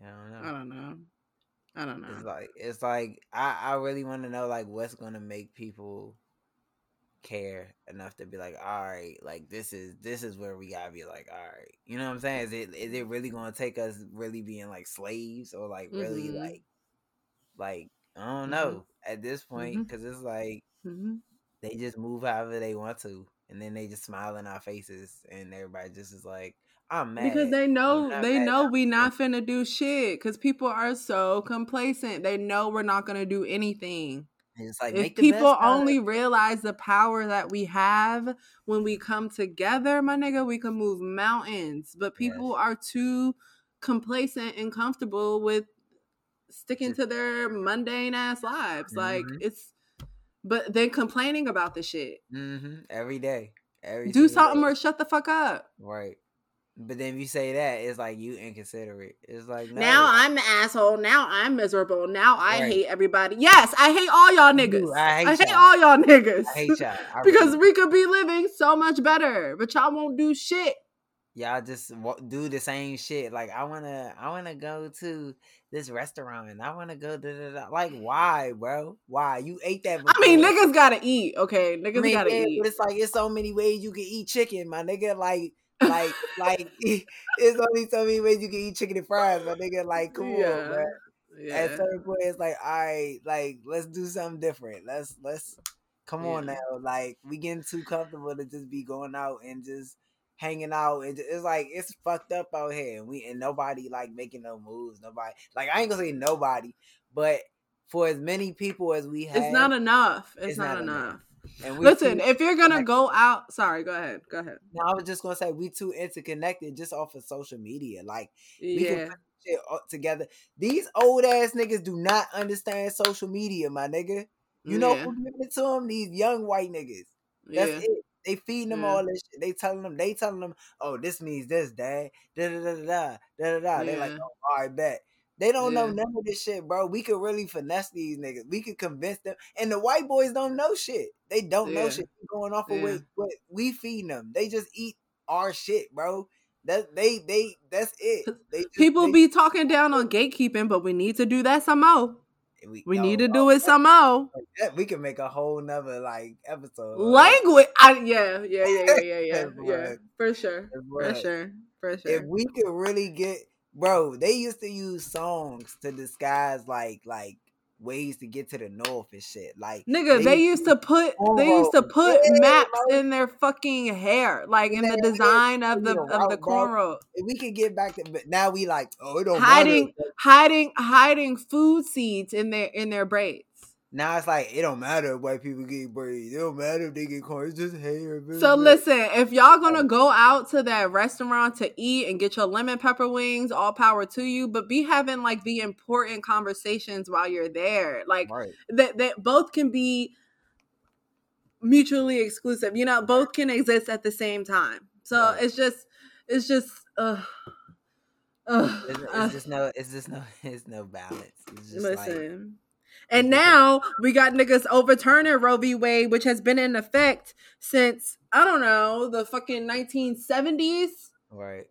B: I don't know.
A: I don't know. I don't know.
B: It's like it's like I I really want to know like what's gonna make people care enough to be like, all right, like this is this is where we gotta be like, all right, you know what I'm saying? Is it is it really gonna take us really being like slaves or like really
A: Mhm.
B: like like I don't
A: Mhm.
B: know at this point because it's like
A: hmm
B: they just move however they want to and then they just smile in our faces and everybody just is like, I'm mad
A: Because they know they
B: mad,
A: know we
B: mad."
A: not finna do shit. Cause people are so complacent. They know we're not gonna do anything.
B: It's like
A: if people
B: best out of
A: only realize the power that we have when we come together, my nigga, we can move mountains. But people
B: Yes.
A: are too complacent and comfortable with sticking to their mundane ass lives. Like
B: Mhm.
A: it's but then complaining about the shit.
B: hmm every day. Every
A: Do something
B: day.
A: or shut the fuck up.
B: Right. But then if you say that, it's like you inconsiderate. It's like no.
A: Now I'm an asshole. Now I'm miserable. Now I
B: Right.
A: hate everybody. Yes, I hate all y'all niggas.
B: I hate
A: I hate all y'all niggas.
B: I hate y'all. I
A: because
B: really-
A: we could be living so much better, but y'all won't do shit.
B: y'all just do the same shit. Like I wanna, I wanna go to this restaurant. and I wanna go. Da. Like why, bro? Why you ate that?
A: I mean, niggas gotta eat. Okay, niggas
B: I mean,
A: gotta
B: yeah,
A: eat.
B: but it's like it's so many ways you can eat chicken, my nigga. Like, like, like, it's only so many ways you can eat chicken and fries, my nigga. Like, come on,
A: Yeah.
B: bro.
A: Yeah.
B: At certain point, it's like, all right, like, let's do something different. Let's let's come on now. Like, we getting too comfortable to just be going out and just hanging out. And it's like it's fucked up out here, and we and nobody like making no moves. Nobody like I ain't gonna say nobody, but for as many people as we have,
A: It's not enough. It's,
B: it's
A: not,
B: not
A: enough.
B: enough. And we
A: Listen, if you're gonna go out, sorry, go ahead. Go ahead.
B: No, I was just gonna say we too interconnected just off of social media. Like we
A: Yeah.
B: can put shit all together. These old ass niggas do not understand social media, my nigga. You know
A: yeah.
B: who giving it to them? These young white niggas. That's
A: yeah.
B: it. They feeding them
A: Yeah.
B: all this shit. They telling them. They telling them. Oh, this means this, dad. Da da da da da da da. da. They like, oh, all right, bet. They don't know none of this shit, bro. We could really finesse these niggas. We could convince them. And the white boys don't know shit. They don't know
A: Yeah.
B: shit. They Going off of
A: Yeah.
B: what, what we feed them. They just eat our shit, bro. That they they that's it. They just,
A: People
B: they-
A: be talking down on gatekeeping, but we need to do that some more.
B: we,
A: We need to do it some more.
B: We can make a whole nother like episode.
A: Language. I, yeah, yeah, yeah, yeah, yeah, yeah, yeah. For sure. For sure. For sure.
B: if we could really get bro they used to use songs to disguise like like ways to get to the north and shit like
A: Nigga, they used to put they used to put
B: Yeah,
A: maps
B: bro.
A: in their fucking hair, like in
B: Yeah,
A: the
B: yeah,
A: design of the of the cornrow.
B: we could get back to but now we like oh it don't
A: Hiding
B: matter
A: hiding hiding food seeds in their in their braids.
B: Now it's like it don't matter if white people get braids it don't matter if they get corn it's just hair
A: So listen, if y'all gonna go out to that restaurant to eat and get your lemon pepper wings, all power to you. But be having like the important conversations while you're there. Like
B: right
A: that that both can be mutually exclusive. You know, both can exist at the same time. So
B: Right.
A: it's just it's just uh uh,
B: it's,
A: uh,
B: just no it's just no it's no balance it's just like
A: listen. And now we got niggas overturning Roe v. Wade, which has been in effect since I don't know the fucking 1970s.
B: right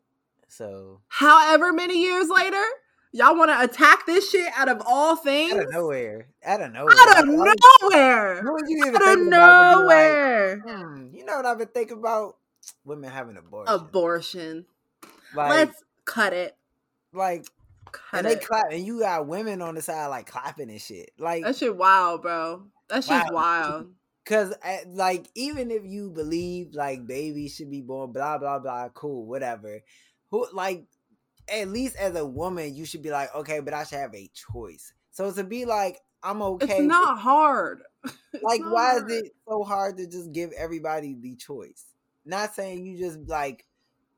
B: so
A: However many years later, Y'all want to attack this shit out of all things?
B: Out of nowhere. Out of nowhere.
A: Out of nowhere.
B: What you even
A: Out of
B: you're like,
A: nowhere.
B: hmm, you know what I've been thinking about? Women having abortion.
A: Abortion.
B: like,
A: Let's cut it.
B: like,
A: Cut
B: and they clap, and you got women on the side like clapping and shit. Like,
A: That shit wild, bro. That shit's
B: Wow.
A: wild.
B: Cause eh, like even if you believe like babies should be born, blah blah blah, cool, whatever. Who like at least as a woman, you should be like, okay, but I should have a choice. So to be like, I'm okay.
A: It's not hard. It's
B: like
A: not
B: why
A: hard.
B: is it so hard to just give everybody the choice? Not saying you just like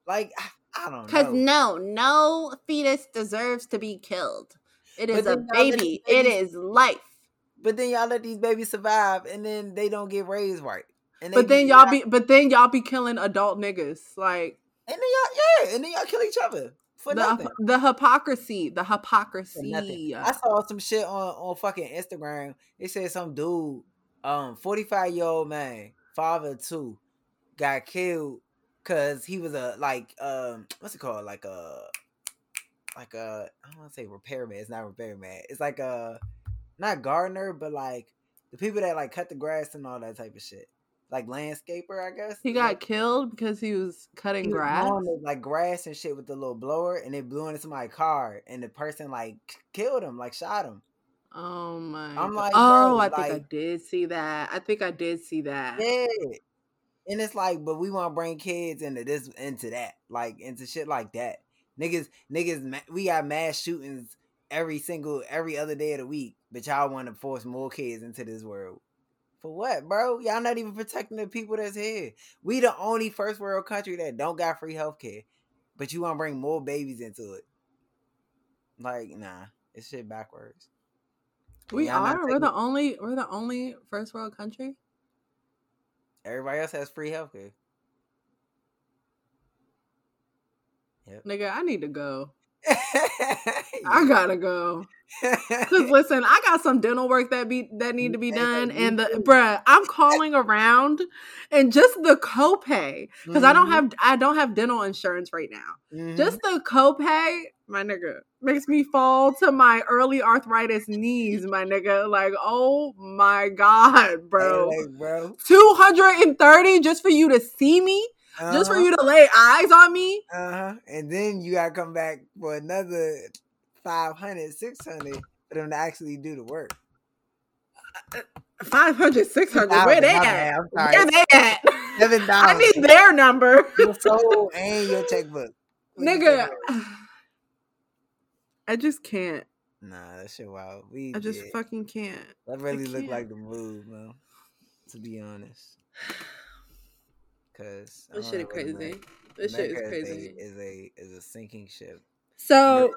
B: like I don't
A: Because no, no fetus deserves to be killed. It
B: But
A: a
B: then y'all let
A: baby. It is life.
B: But then y'all let these babies survive and then they don't get raised right. And
A: But then y'all be but then y'all be killing adult niggas. Like
B: and then y'all yeah, and then y'all kill each other for
A: the
B: nothing.
A: the hypocrisy. The hypocrisy.
B: I saw some shit on on fucking Instagram. It said some dude, um, forty five year old man, father two, got killed because he was a like um what's it called like a like a I don't want to say repairman. It's not repairman. It's like a not gardener, but like the people that like cut the grass and all that type of shit. Like landscaper, I guess.
A: He got killed because he was cutting
B: He
A: grass.
B: the, like grass and shit with the little blower, and it blew into my car, and the person like killed him, like shot him.
A: Oh my!
B: I'm like,
A: oh,
B: bro,
A: I think I did see that. I think I did see that.
B: Yeah. And it's like, but we want to bring kids into this, into that, like into shit like that. Niggas, niggas, we got mass shootings every single, every other day of the week, but y'all want to force more kids into this world. For what, bro? Y'all not even protecting the people that's here. We the only first world country that don't got free healthcare, but you want to bring more babies into it. Like, nah, it's shit backwards.
A: We
B: Y'all
A: are. We're the only. We're the only first world country.
B: Everybody else has free healthcare.
A: Nigga, I need to go.
B: I
A: gotta go. Cause listen, I got some dental work that be that need to be done, and the bruh, I'm calling around, and just the copay, because I don't
B: Mhm,
A: have I don't have dental insurance right now.
B: mhm.
A: Just the copay, my nigga, makes me fall to my early arthritis knees, my nigga. Like, oh my god, bro,
B: Hey, bro.
A: two hundred and thirty just for you to see me, just for you to lay eyes on me.
B: Uh huh. And then you gotta come back for another 500, 600 for them to actually do the work.
A: 500, 600, where they at? Where they at?
B: Seven dollars.
A: I need their number.
B: your soul and your checkbook. What
A: Nigga, I just can't.
B: Nah, that shit wild. We
A: I just
B: yeah,
A: fucking can't.
B: that really look
A: can't.
B: like the move, bro. To be honest. Cause
A: This shit is crazy. This shit is crazy.
B: Is a, is a sinking ship.
A: So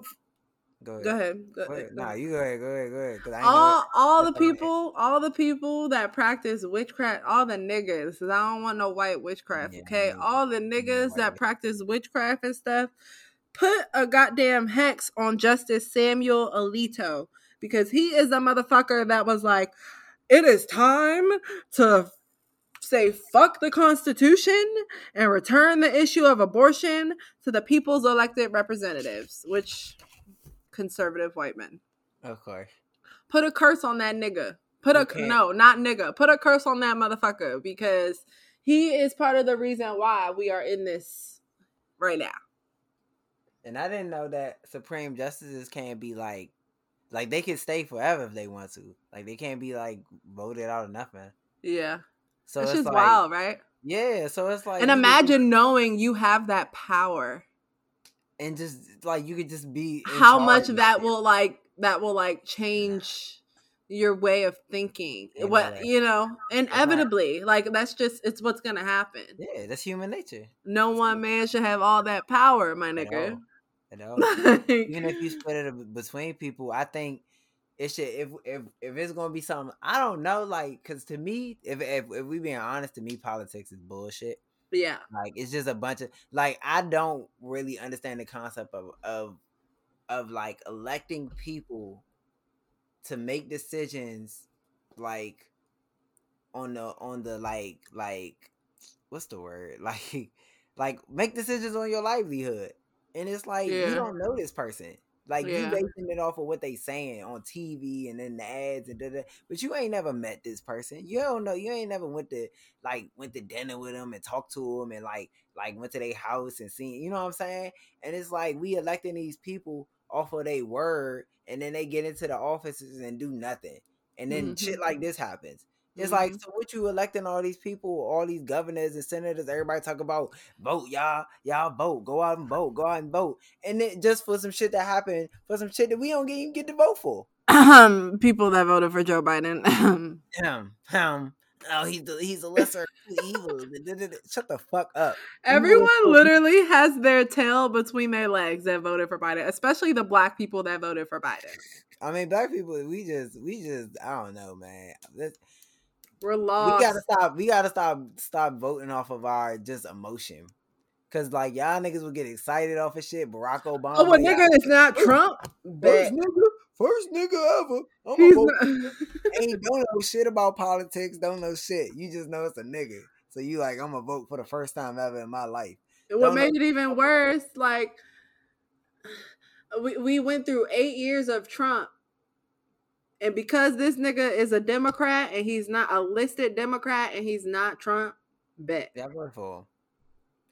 B: Go ahead.
A: go ahead. Go,
B: Go uh, ahead.
A: go
B: Nah,
A: ahead.
B: you go ahead. Go ahead. Go ahead. Cause I
A: all all the
B: that's all right.
A: people, all the people that practice witchcraft, all the niggas, 'cause I don't want no white witchcraft,
B: Yeah,
A: okay? All the niggas that practice witchcraft and stuff, put a goddamn hex on Justice Samuel Alito because he is a motherfucker that was like, it is time to say fuck the Constitution and return the issue of abortion to the people's elected representatives, which conservative white men.
B: Of course.
A: Put a curse on that nigga. Put a
B: can't-
A: no, not nigga. Put a curse on that motherfucker because he is part of the reason why we are in this right now.
B: And I didn't know that Supreme Justices can't be like, like they can stay forever if they want to. Like they can't be like voted out or nothing.
A: Yeah,
B: So
A: it's just
B: like,
A: wild, right?
B: yeah. So it's like,
A: and
B: you
A: imagine knowing you have that power.
B: and just like you could just be
A: How much that will like that will like change your way of thinking.
B: Yeah,
A: what you know, inevitably, like that's just it's what's gonna happen.
B: Yeah, that's human nature.
A: No one man should have all that power, my nigga.
B: All.
A: Like-
B: Even if you split it between people, I think it should. If if if it's gonna be something, I don't know. Like, cause to me, if if, if we being honest, to me, politics is bullshit.
A: yeah,
B: Like it's just a bunch of like I don't really understand the concept of of of like electing people to make decisions like on the on the like like what's the word like like make decisions on your livelihood and it's like
A: Yeah.
B: you don't know this person Like
A: Yeah.
B: you basing it off of what they saying on TV and then the ads and da da. But you ain't never met this person. You don't know. You ain't never went to like went to dinner with them and talked to them and like like went to their house and seen. You know what I'm saying? And it's like we electing these people off of their word, and then they get into the offices and do nothing, and then shit
A: Mhm.
B: like this happens. It's like,
A: Mhm.
B: so what you electing all these people, all these governors and senators, everybody talk about vote, y'all, y'all vote, go out and vote, go out and vote. And then just for some shit that happened, for some shit that we don't even get to vote for.
A: Um, people that voted for Joe Biden.
B: Him, him. Oh, he's the, he's a lesser evil. Shut the fuck up.
A: Everyone literally has their tail between their legs that voted for Biden, especially the black people that voted for Biden.
B: I mean, black people, we just, we just, I don't know, man. This-
A: We're lost.
B: we gotta stop. We gotta stop. Stop voting off of our just emotion. Cause like y'all niggas will get excited off of shit. Barack Obama.
A: oh, a
B: y'all-
A: nigga is not Trump.
B: First nigga, first nigga ever. I'm
A: He's
B: a vote.
A: not-
B: Ain't don't know shit about politics. Don't know shit. You just know it's a nigga. So you like I'm gonna vote for the first time ever in my life.
A: What
B: Don't know-
A: made it even worse, like we we went through eight years of Trump, and because this nigga is a Democrat and he's not a listed Democrat and he's not Trump, bet
B: Yeah, I voted for him.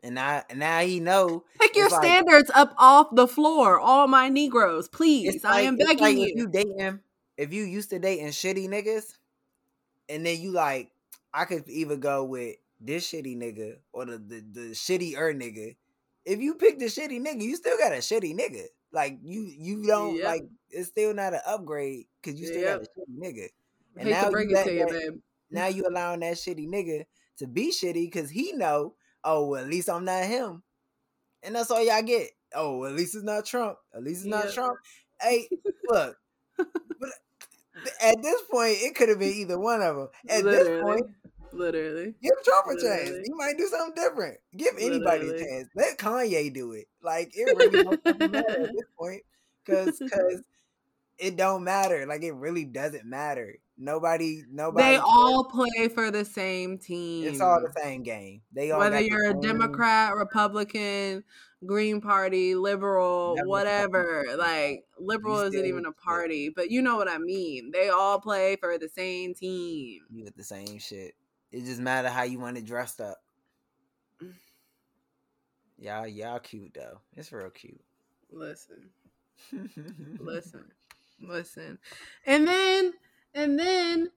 B: And now, and now he know.
A: pick your
B: like-
A: standards up off the floor, all my Negroes, please.
B: It's
A: I
B: like-
A: am begging
B: like
A: you.
B: If you dating, if you used to dating shitty niggas, and then you like, I could either go with this shitty nigga or the the, the shitty er nigga. If you pick the shitty nigga, you still got a shitty nigga. Like you, you don't
A: Yep.
B: like. It's still not an upgrade because you still got
A: Yep.
B: a shitty nigga. And
A: Hate
B: now
A: to bring
B: you
A: it to you,
B: that-
A: babe.
B: now you allowing that shitty nigga to be shitty because he know, oh well, at least I'm not him, and that's all y'all get. Oh, well, at least it's not Trump. At least it's not Trump. Hey, look, but at this point, it could have been either one of them. At this point,
A: literally.
B: give Trump a chance. He might do something different. Give anybody
A: Literally.
B: a chance. Let Kanye do it. Like it really don't matter at this point, because because it don't matter. Like it really doesn't matter. Nobody, nobody.
A: They all play for the same team.
B: It's all the same game. They all
A: whether you're a Democrat, Republican, Green Party, liberal,
B: Never
A: whatever. Like liberal
B: You
A: isn't even a party, but you know what I mean. They all play for the same team.
B: You with the same shit. It just matter how you want it dressed up. Y'all, y'all cute though. It's real cute.
A: Listen, listen, listen, and then and then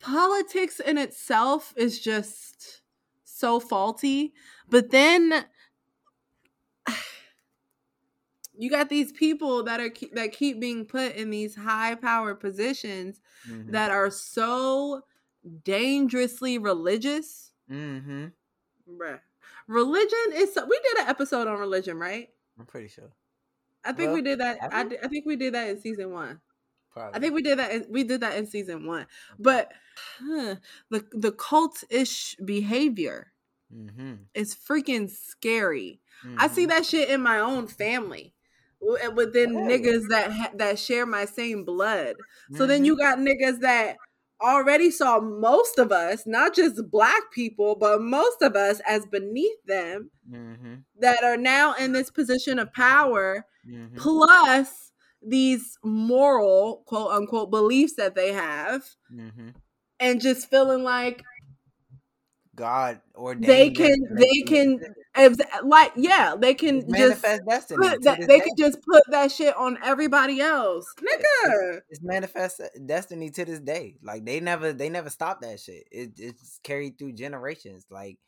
A: politics in itself is just so faulty. But then you got these people that are that keep being put in these high power positions
B: Mhm.
A: that are so dangerously religious.
B: Mm-hmm.
A: Bruh. Religion is so, we did an episode on religion, right?
B: I'm pretty sure.
A: I think
B: Well,
A: we did that. I, did- I think we did that in season one.
B: Probably.
A: I think we did that. In, we did that in season one. But huh, the the cult ish behavior
B: Mm-hmm.
A: is freaking scary. I see that shit in my own family. Within niggas that ha- that share my same blood. So
B: Mm-hmm.
A: then you got niggas that already saw most of us, not just black people, but most of us as beneath them
B: Mm-hmm.
A: that are now in this position of power,
B: Mm-hmm.
A: plus these moral quote unquote beliefs that they have,
B: Mm-hmm.
A: and just feeling like
B: God ordained.
A: they can they can if, like yeah they can
B: it's
A: just
B: manifest destiny.
A: put that they
B: day.
A: can just put that shit on everybody else nigga
B: it's manifest uh, destiny to this day. Like they never they never stopped that shit. It it's carried through generations. Like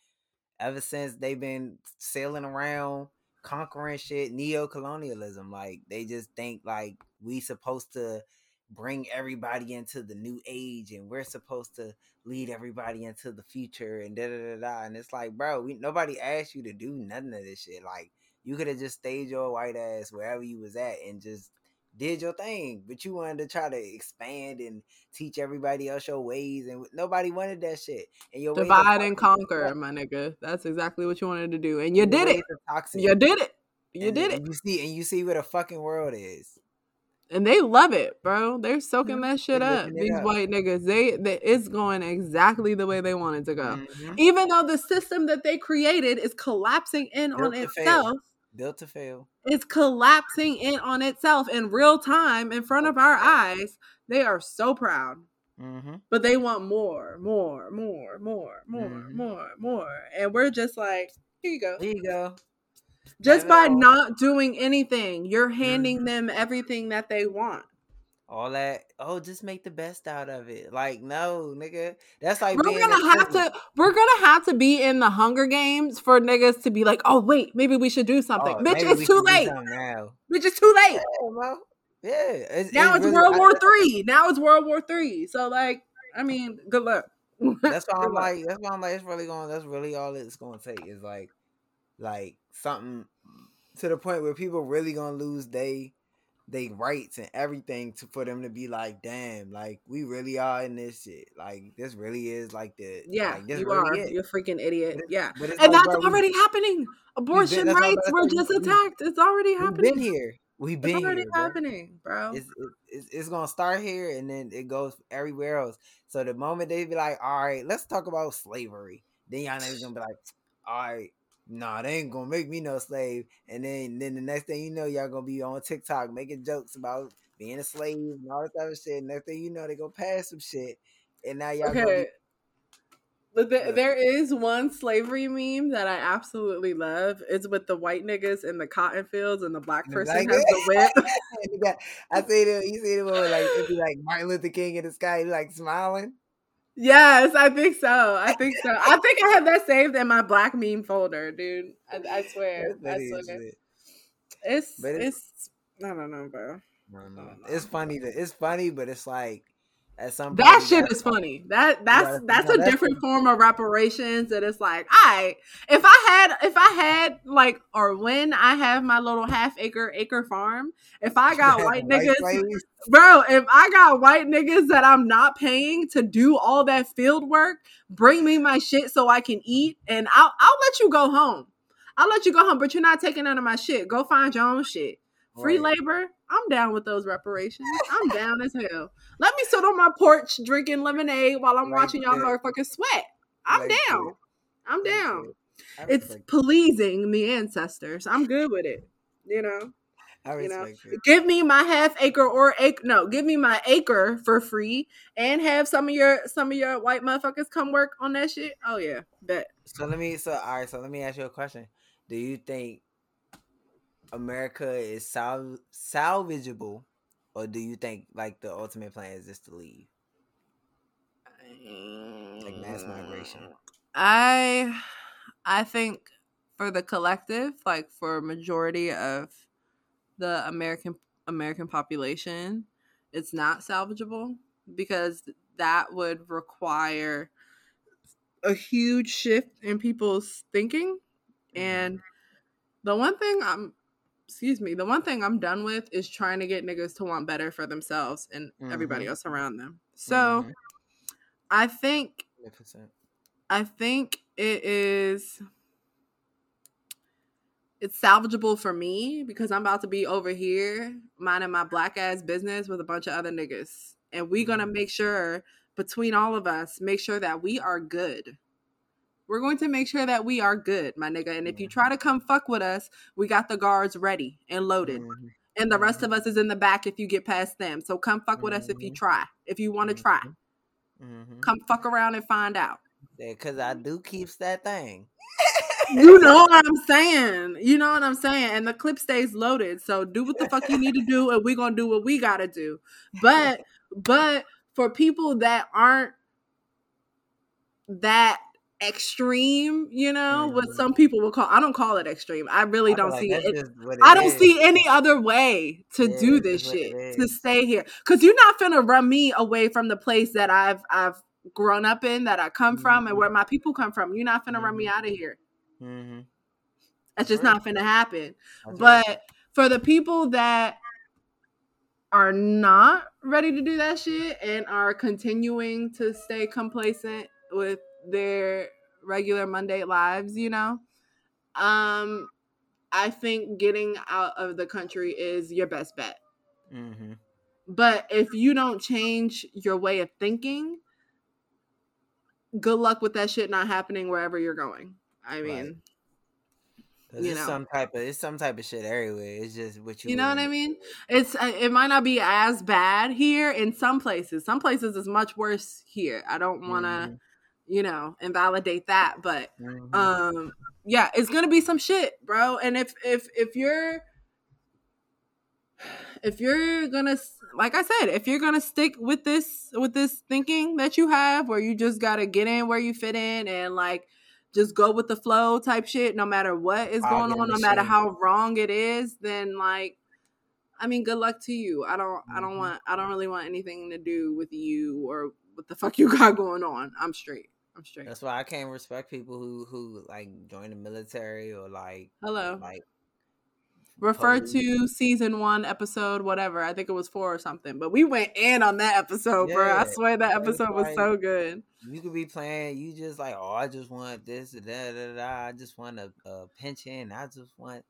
B: ever since they've been sailing around conquering shit, neo colonialism. Like they just think like we supposed to bring everybody into the new age and we're supposed to lead everybody into the future and da da da da. And it's like, bro, we nobody asked you to do nothing of this shit. Like you could have just stayed your white ass wherever you was at and just did your thing, but you wanted to try to expand and teach everybody else your ways, and nobody wanted that shit. And your
A: divide and conquer my nigga that's exactly what you wanted to do and you
B: Your
A: did it you did it you
B: And-
A: did it
B: You see, and you see where the fucking world is.
A: And they love it bro they're soaking
B: Mhm.
A: that shit up these
B: up.
A: white niggas they, they it's going exactly the way they want it to go
B: Mhm.
A: even though the system that they created is collapsing in on
B: Built fail.
A: itself
B: built to fail.
A: It's collapsing in on itself in real time in front of our eyes. They are so proud.
B: Mm-hmm.
A: But they want more, more, more, more, more,
B: Mhm.
A: more, more. And we're just like, here you go.
B: Here you go.
A: Just by
B: all.
A: not doing anything, you're handing
B: Mhm.
A: them everything that they want.
B: All that. Oh, just make the best out of it. Like no, nigga. That's like
A: We're gonna have to we're gonna have to be in the Hunger Games for niggas to be like, oh wait, maybe we should do something.
B: Oh,
A: Bitch, it's too late.
B: Now.
A: Bitch, it's too late.
B: Yeah. Yeah. It's,
A: Now it's
B: really-
A: World War Three. Now it's World War Three. So like, I mean, good luck.
B: That's why I'm like. That's why I'm like. It's really going. That's really all it's going to take is like, like something to the point where people really gonna lose they they rights and everything to for them to be like, damn, like we really are in this shit. Like this really is like the
A: Yeah,
B: like, this
A: you
B: really
A: are.
B: it.
A: You're a freaking idiot. Yeah.
B: but
A: And
B: like,
A: that's
B: bro, we-
A: already happening. Abortion
B: that's
A: rights were just attacked. It's already happening.
B: been here. We've
A: It's
B: been
A: already
B: here, bro.
A: happening, bro.
B: It's, it's it's gonna start here and then it goes everywhere else. So the moment they be like, all right, let's talk about slavery, then y'all niggas gonna be like, all right, nah, they ain't gonna make me no slave. And then then the next thing you know, y'all gonna be on TikTok making jokes about being a slave and all this other shit. Next thing you know, they gonna pass some shit, and now y'all gonna
A: Okay.
B: be
A: But the, there is one slavery meme that I absolutely love. It's with the white niggas in the cotton fields and the black person
B: black
A: has the whip.
B: I see the you see the one like it'd be like Martin Luther King in the sky, like smiling.
A: Yes, I think so. I think so. I think I have that saved in my black meme folder, dude. I, I swear. I swear. It's
B: But
A: it's I don't know, bro.
B: No, no. It's funny to it's funny, but it's like at some point
A: That shit is funny. That that's that's
B: no,
A: a
B: that's
A: different
B: funny.
A: form of reparations. That it's like, I if I had if I had like or when I have my little half acre acre farm, if I got white niggas, bro, if I got white niggas that I'm not paying to do all that field work, bring me my shit so I can eat, and I'll I'll let you go home. I'll let you go home, but you're not taking none of my shit. Go find your own shit. Free
B: Right.
A: labor, I'm down with those reparations. I'm down as hell. Let me sit on my porch drinking lemonade while I'm
B: Like
A: watching y'all
B: that.
A: motherfuckers sweat. I'm
B: Like
A: down.
B: that.
A: I'm down. It's pleasing the ancestors. I'm good with it. You know.
B: I
A: you know,
B: respect it.
A: give me my half acre or acre. No, give me my acre for free, and have some of your some of your white motherfuckers come work on that shit. Oh yeah, bet.
B: So let me so all right, so let me ask you a question. Do you think America is sal- salvageable or do you think like the ultimate plan is just to leave? Like mass migration.
A: Mm, I I think for the collective, like for majority of the American American population, it's not salvageable because that would require a huge shift in people's thinking. Mm-hmm. And the one thing I'm excuse me, the one thing I'm done with is trying to get niggas to want better for themselves and everybody
B: Mhm.
A: else around them. So
B: Mhm.
A: I think I think it is it's salvageable for me because I'm about to be over here minding my black ass business with a bunch of other niggas. And we gonna
B: Mhm.
A: make sure between all of us, make sure that we are good. We're going to make sure that we are good, my nigga. And if you
B: Mhm.
A: try to come fuck with us, we got the guards ready and loaded.
B: Mhm.
A: And the rest of us is in the back if you get past them. So come fuck with us if you try. If you want to try. Come fuck around and find out.
B: Yeah, cause I do keeps that thing.
A: you know what I'm saying. You know what I'm saying. And the clip stays loaded. So do what the fuck you need to do, and we're gonna do what we gotta do. But but for people that aren't that extreme, you know, what
B: Mhm.
A: some people will call I don't call it extreme. I really
B: I
A: don't
B: like
A: see it.
B: just
A: I don't
B: is.
A: see any other way to
B: Yeah,
A: do this shit to stay here because you're not finna run me away from the place that I've I've grown up in that I come from and where my people come from. You're not finna run me
B: Mhm.
A: out of here.
B: Mhm.
A: That's just
B: right.
A: not finna happen.
B: That's right.
A: But for the people that are not ready to do that shit and are continuing to stay complacent with their regular Monday lives, you know, um, I think getting out of the country is your best bet.
B: Mhm.
A: But if you don't change your way of thinking, good luck with that shit not happening wherever you're going. I
B: Right.
A: mean,
B: you it's know some type of it's some type of shit everywhere. It's just what you
A: you know what I mean. It's uh, it might not be as bad here in some places. Some places is much worse here. I don't want to. Mm-hmm. You know, invalidate that, but mm-hmm. um, yeah, it's gonna be some shit, bro. And if if if you're if you're gonna like i said if you're gonna stick with this with this thinking that you have where you just gotta get in where you fit in and like just go with the flow type shit no matter what is going on no matter how wrong it is then like i mean good luck to you i don't i don't mm-hmm. want i don't really want anything to do with you or what the fuck you got going on i'm straight i'm straight.
B: That's why i can't respect people who who like join the military or like
A: hello.
B: like
A: refer to season one episode whatever. I think it was four or something but we went in on that episode yeah, bro. I swear that episode was so good.
B: You could be playing you just like oh i just want this da, da, da, i just want a, a pension. I just want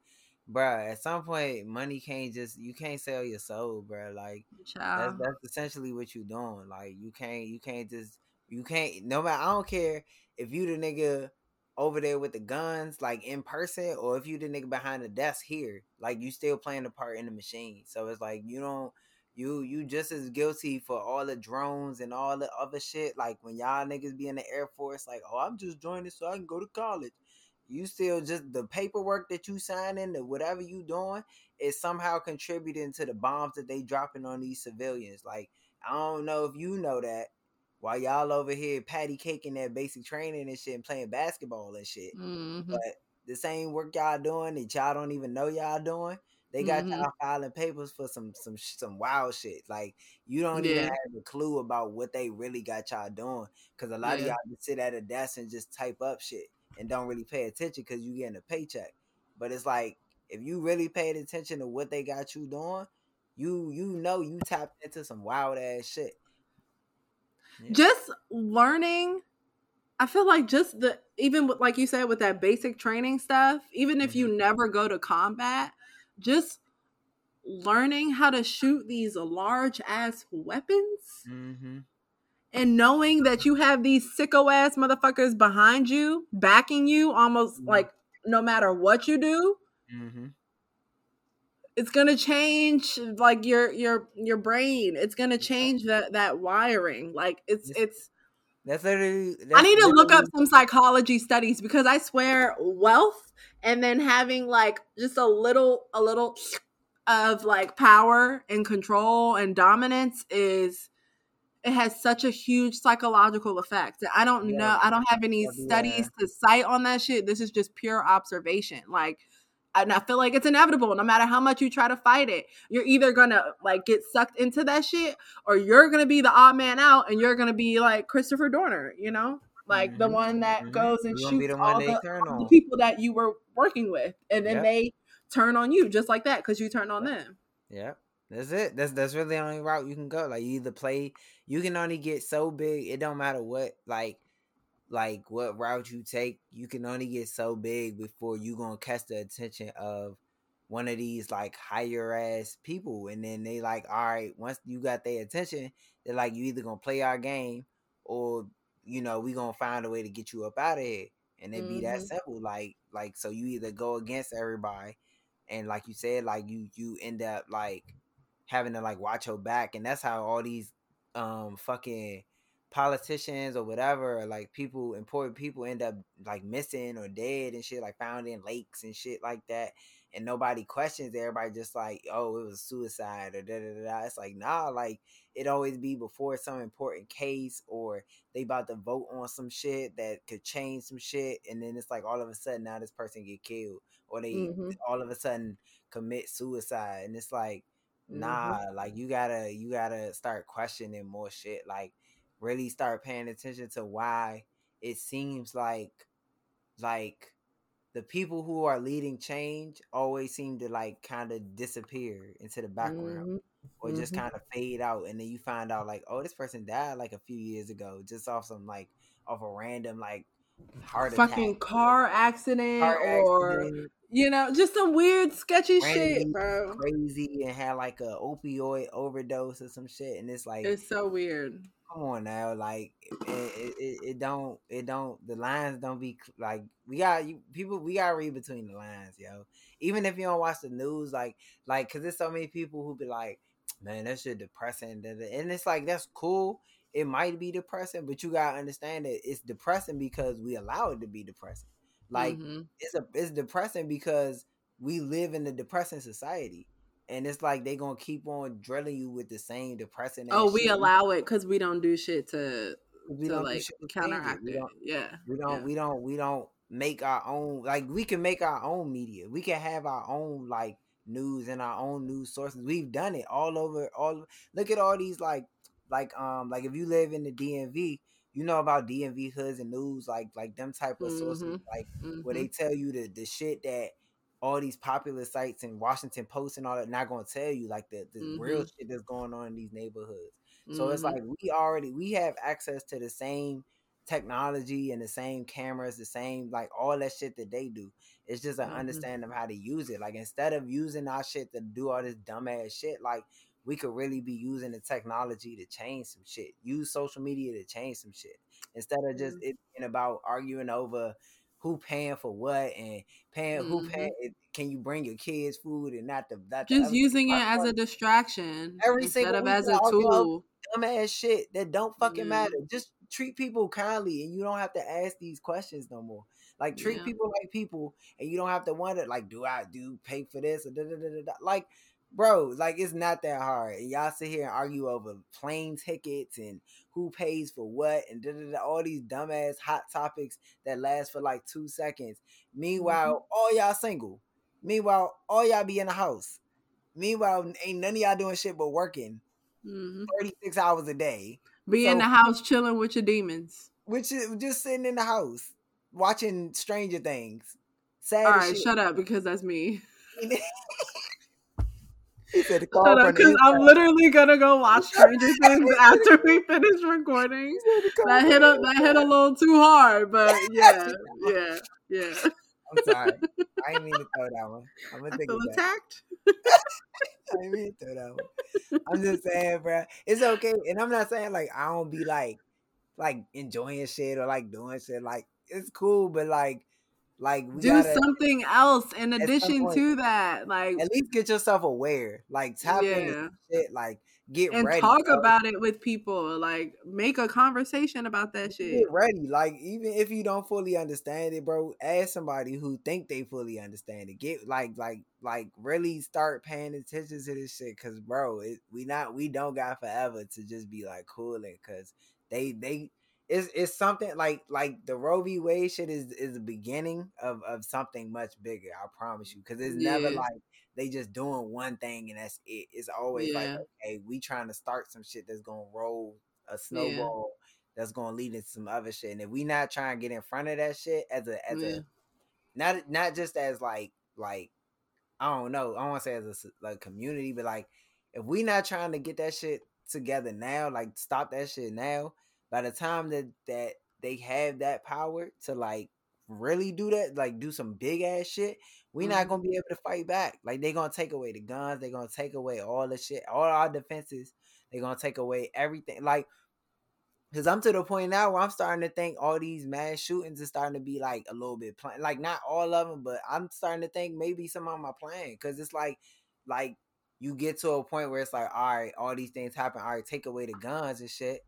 B: bro at some point money can't just you can't sell your soul bro like that's, that's essentially what you're doing. Like you can't you can't just you can't no matter i don't care if you the nigga over there with the guns, like in person, or if you the nigga behind the desk here, like you still playing the part in the machine. So it's like you don't you you just as guilty for all the drones and all the other shit. Like when y'all niggas be in the Air Force, like, oh, I'm just joining so I can go to college. You still just the paperwork that you signing, the whatever you doing, is somehow contributing to the bombs that they dropping on these civilians. Like I don't know if you know that, while y'all over here patty caking that basic training and shit and playing basketball and shit. Mm-hmm. But the same work y'all doing that y'all don't even know y'all doing, they got mm-hmm. y'all filing papers for some some some wild shit. Like you don't yeah. even have a clue about what they really got y'all doing. Cause a lot yeah. of y'all just sit at a desk and just type up shit and don't really pay attention because you getting a paycheck. But it's like if you really paid attention to what they got you doing, you you know you tapped into some wild ass shit.
A: Just learning I feel like just the even with, like you said with that basic training stuff, even if you mm-hmm. never go to combat, just learning how to shoot these large ass weapons mm-hmm. and knowing that you have these sicko ass motherfuckers behind you, backing you almost mm-hmm. like no matter what you do. Mm-hmm it's gonna change like your your your brain. It's gonna change that that wiring. Like it's it's.
B: That's literally.
A: That's I need to look up some psychology studies because I swear wealth and then having like just a little a little of like power and control and dominance is it has such a huge psychological effect. I don't yeah. know. I don't have any studies yeah. to cite on that shit. This is just pure observation. Like and I feel like it's inevitable. No matter how much you try to fight it, you're either gonna like get sucked into that shit, or you're gonna be the odd man out, and you're gonna be like Christopher Dorner, you know, like mm-hmm. the one that mm-hmm. goes and shoots the all, the, all the, people that you were working with, and then yep. they turn on you just like that because you turned on them.
B: Yeah, that's it. That's that's really the only route you can go. Like you either play, you can only get so big. It don't matter what like like what route you take, you can only get so big before you gonna catch the attention of one of these like higher ass people, and then they like, all right, once you got their attention, they're like, you either gonna play our game or you know we gonna find a way to get you up out of here, and it mm-hmm. be that mm-hmm. simple. Like like so you either go against everybody, and like you said, like you you end up like having to like watch your back, and that's how all these um fucking politicians or whatever, or like people, important people end up like missing or dead and shit, like found in lakes and shit like that. And nobody questions everybody just like, oh, it was suicide or da da da. It's like, nah, like it always be before some important case or they about to vote on some shit that could change some shit. And then it's like all of a sudden now this person get killed or they mm-hmm. all of a sudden commit suicide. And it's like, nah, mm-hmm. like you gotta, you gotta start questioning more shit. Like, really start paying attention to why it seems like like the people who are leading change always seem to like kind of disappear into the background mm-hmm. or just mm-hmm. kind of fade out and then you find out like oh this person died like a few years ago just off some like off a random like heart
A: fucking
B: attack.
A: car accident car or accident. you know just some weird sketchy shit bro
B: crazy and had like a opioid overdose or some shit and it's like
A: it's so weird
B: come on now, like it, it, it, don't, it don't, the lines don't be like we got you people, we gotta read between the lines, yo. Even if you don't watch the news, like, like, cause there's so many people who be like, man, that shit depressing, and it's like that's cool. It might be depressing, but you gotta understand that it's depressing because we allow it to be depressing. Like mm-hmm. it's a it's depressing because we live in a depressing society and it's like they gonna keep on drilling you with the same depressing.
A: Oh, we shit. allow it because we don't do shit to we to like counteract
B: it.
A: it. Yeah,
B: we don't.
A: Yeah.
B: We don't. We don't make our own. Like we can make our own media. We can have our own like news and our own news sources. We've done it all over. All look at all these like like um like if you live in the DMV. You know about DMV hoods and news, like like them type of mm-hmm. sources, like mm-hmm. where they tell you the the shit that all these popular sites and Washington Post and all that not going to tell you like the, the mm-hmm. real shit that's going on in these neighborhoods. So mm-hmm. it's like we already we have access to the same technology and the same cameras, the same like all that shit that they do. It's just an mm-hmm. understanding of how to use it. Like instead of using our shit to do all this dumbass shit, like we could really be using the technology to change some shit. Use social media to change some shit instead of just mm-hmm. it being about arguing over who paying for what and paying mm-hmm. who paying can you bring your kids food and not the not
A: just the using it as a distraction every instead of as a tool.
B: dumbass shit that don't fucking matter. Just treat people kindly and you don't have to ask these questions no more. Like treat yeah. people like people and you don't have to wonder like do i do pay for this or da, da, da, like bro, like it's not that hard. And y'all sit here and argue over plane tickets and who pays for what and da, da, da, all these dumbass hot topics that last for like two seconds. Meanwhile, mm-hmm. all y'all single. Meanwhile, all y'all be in the house. Meanwhile, ain't none of y'all doing shit but working mm-hmm. 36 hours a day.
A: Be so, in the house chilling with your demons.
B: Which is just sitting in the house watching Stranger Things. Sad
A: all right, shut up because that's me. Because I'm literally gonna go watch Stranger Things after we finish recording. That hit a that hit a little too hard, but yeah, yeah, yeah.
B: I'm sorry. I didn't mean to throw that one. I'm gonna think
A: feel attacked.
B: I didn't mean to throw that one. I'm just saying, bro. It's okay, and I'm not saying like I don't be like like enjoying shit or like doing shit. Like it's cool, but like like
A: do gotta, something else in addition to that. Like
B: at least get yourself aware. Like tap yeah. into shit. Like get
A: and
B: ready,
A: talk bro. about it with people. Like make a conversation about that shit.
B: Get ready. Like even if you don't fully understand it, bro, ask somebody who think they fully understand it. Get like like like really start paying attention to this shit. Cause bro, it, we not we don't got forever to just be like cooling. Cause they they it's it's something like like the Roe v. Wade shit is is the beginning of of something much bigger. I promise you, because it's yeah. never like they just doing one thing and that's it. It's always yeah. like, okay, we trying to start some shit that's gonna roll a snowball yeah. that's gonna lead into some other shit. And if we not trying to get in front of that shit as a as a not not just as like like I don't know, I don't want to say as a like community, but like if we not trying to get that shit together now, like stop that shit now by the time that that they have that power to like really do that, like do some big ass shit, we're mm-hmm. not gonna be able to fight back. Like they gonna take away the guns, they gonna take away all the shit, all our defenses. They gonna take away everything. Like, cause I'm to the point now where I'm starting to think all these mass shootings is starting to be like a little bit plan. Like not all of them, but I'm starting to think maybe some of my plan. Cause it's like, like you get to a point where it's like, all right, all these things happen. All right, take away the guns and shit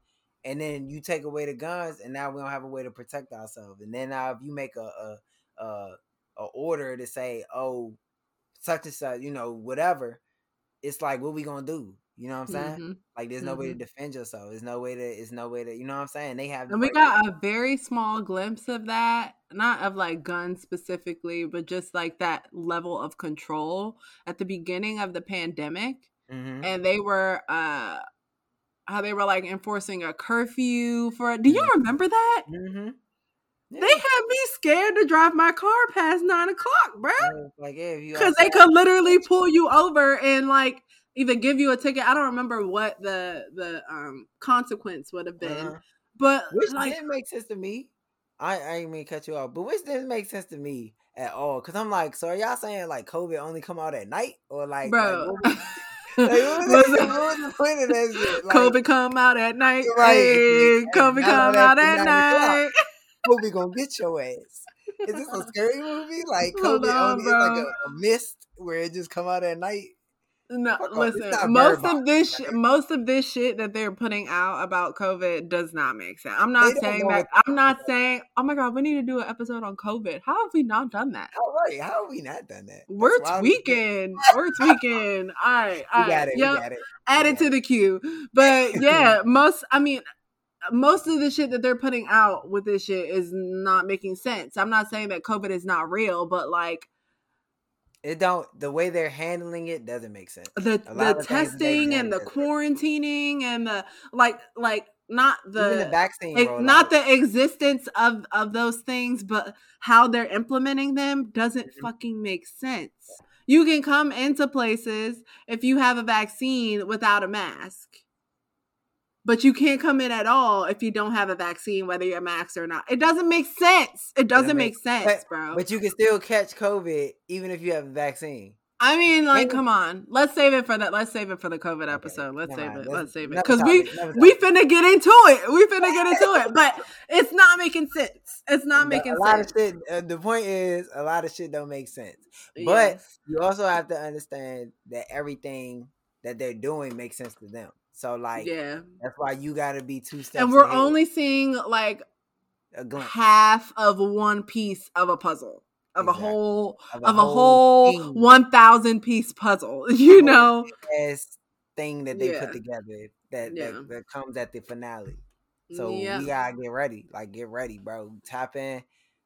B: and then you take away the guns, and now we don't have a way to protect ourselves. And then now if you make a a a, a order to say, oh, such and such, you know, whatever, it's like, what we gonna do? You know what I'm saying? Mm-hmm. Like, there's no mm-hmm. way to mm-hmm. defend yourself. There's no way to. There's no way to. You know what I'm saying? They have.
A: And we got a very small glimpse of that, not of like guns specifically, but just like that level of control at the beginning of the pandemic. Mm-hmm. And they were uh how they were like enforcing a curfew for. Do you mm-hmm. remember that? Mm-hmm. Yeah. They had me scared to drive my car past nine o'clock, bro. Like, yeah, because they could literally pull you over and like either give you a ticket. I don't remember what the the um consequence would have been, uh-huh. but
B: which
A: like,
B: didn't make sense to me. I I didn't mean to cut you off, but which didn't make sense to me at all. Cause I'm like, so are y'all saying like COVID only come out at night or like,
A: bro?
B: Like, Like, the, what was the point of that shit? Like,
A: COVID come out at night.
B: Right.
A: Hey, COVID come out at night.
B: Kobe gonna get your ass. Is this a scary movie? Like COVID
A: on,
B: only is like a, a mist where it just come out at night.
A: No,
B: Fuck
A: listen. Most of this, sh- most of this shit that they're putting out about COVID does not make sense. I'm not saying that. I'm not saying. Oh my god, we need to do an episode on COVID. How have we not done that?
B: How right? How have we not done that?
A: We're
B: That's
A: tweaking. We're tweaking. All right, all
B: We got it.
A: Yep.
B: We got it.
A: add it to the queue. But yeah, most I mean most of the shit that they're putting out with this shit is not making sense. I'm not saying that COVID is not real, but like
B: It don't. The way they're handling it doesn't make sense.
A: the the
B: of things they've
A: testing and the quarantining and the like like not the,
B: Even the vaccine, rollout.
A: not the existence of of those things but how they're implementing them doesn't
B: Mhm.
A: fucking make sense you can come into places if you have a vaccine without a mask but you can't come in at all if you don't have a vaccine whether you're masked or not it doesn't make sense it doesn't make
B: make-
A: sense bro
B: But you can still catch COVID even if you have a vaccine.
A: I mean, like,
B: Maybe-
A: come on. Let's save it for that. Let's save it for the COVID
B: Okay,
A: episode. Let's save it. Let's save it because we we finna get into it. We finna get into it, but it's not making sense. It's not making
B: a lot
A: sense.
B: of shit. Uh, the point is, a lot of shit don't make sense. But
A: Yes.
B: you also have to understand that everything that they're doing makes sense to them. So like,
A: yeah,
B: that's why you got to be two steps.
A: and we're
B: ahead.
A: only seeing like half of one piece of a puzzle of
B: Exactly.
A: a whole
B: of
A: of a whole
B: thing,
A: one thousand piece puzzle. You
B: whole
A: know?
B: thing that they
A: Yeah.
B: put together that,
A: Yeah.
B: that that comes at the finale. So
A: yeah.
B: we gotta get ready. Like get ready, bro. Tap in.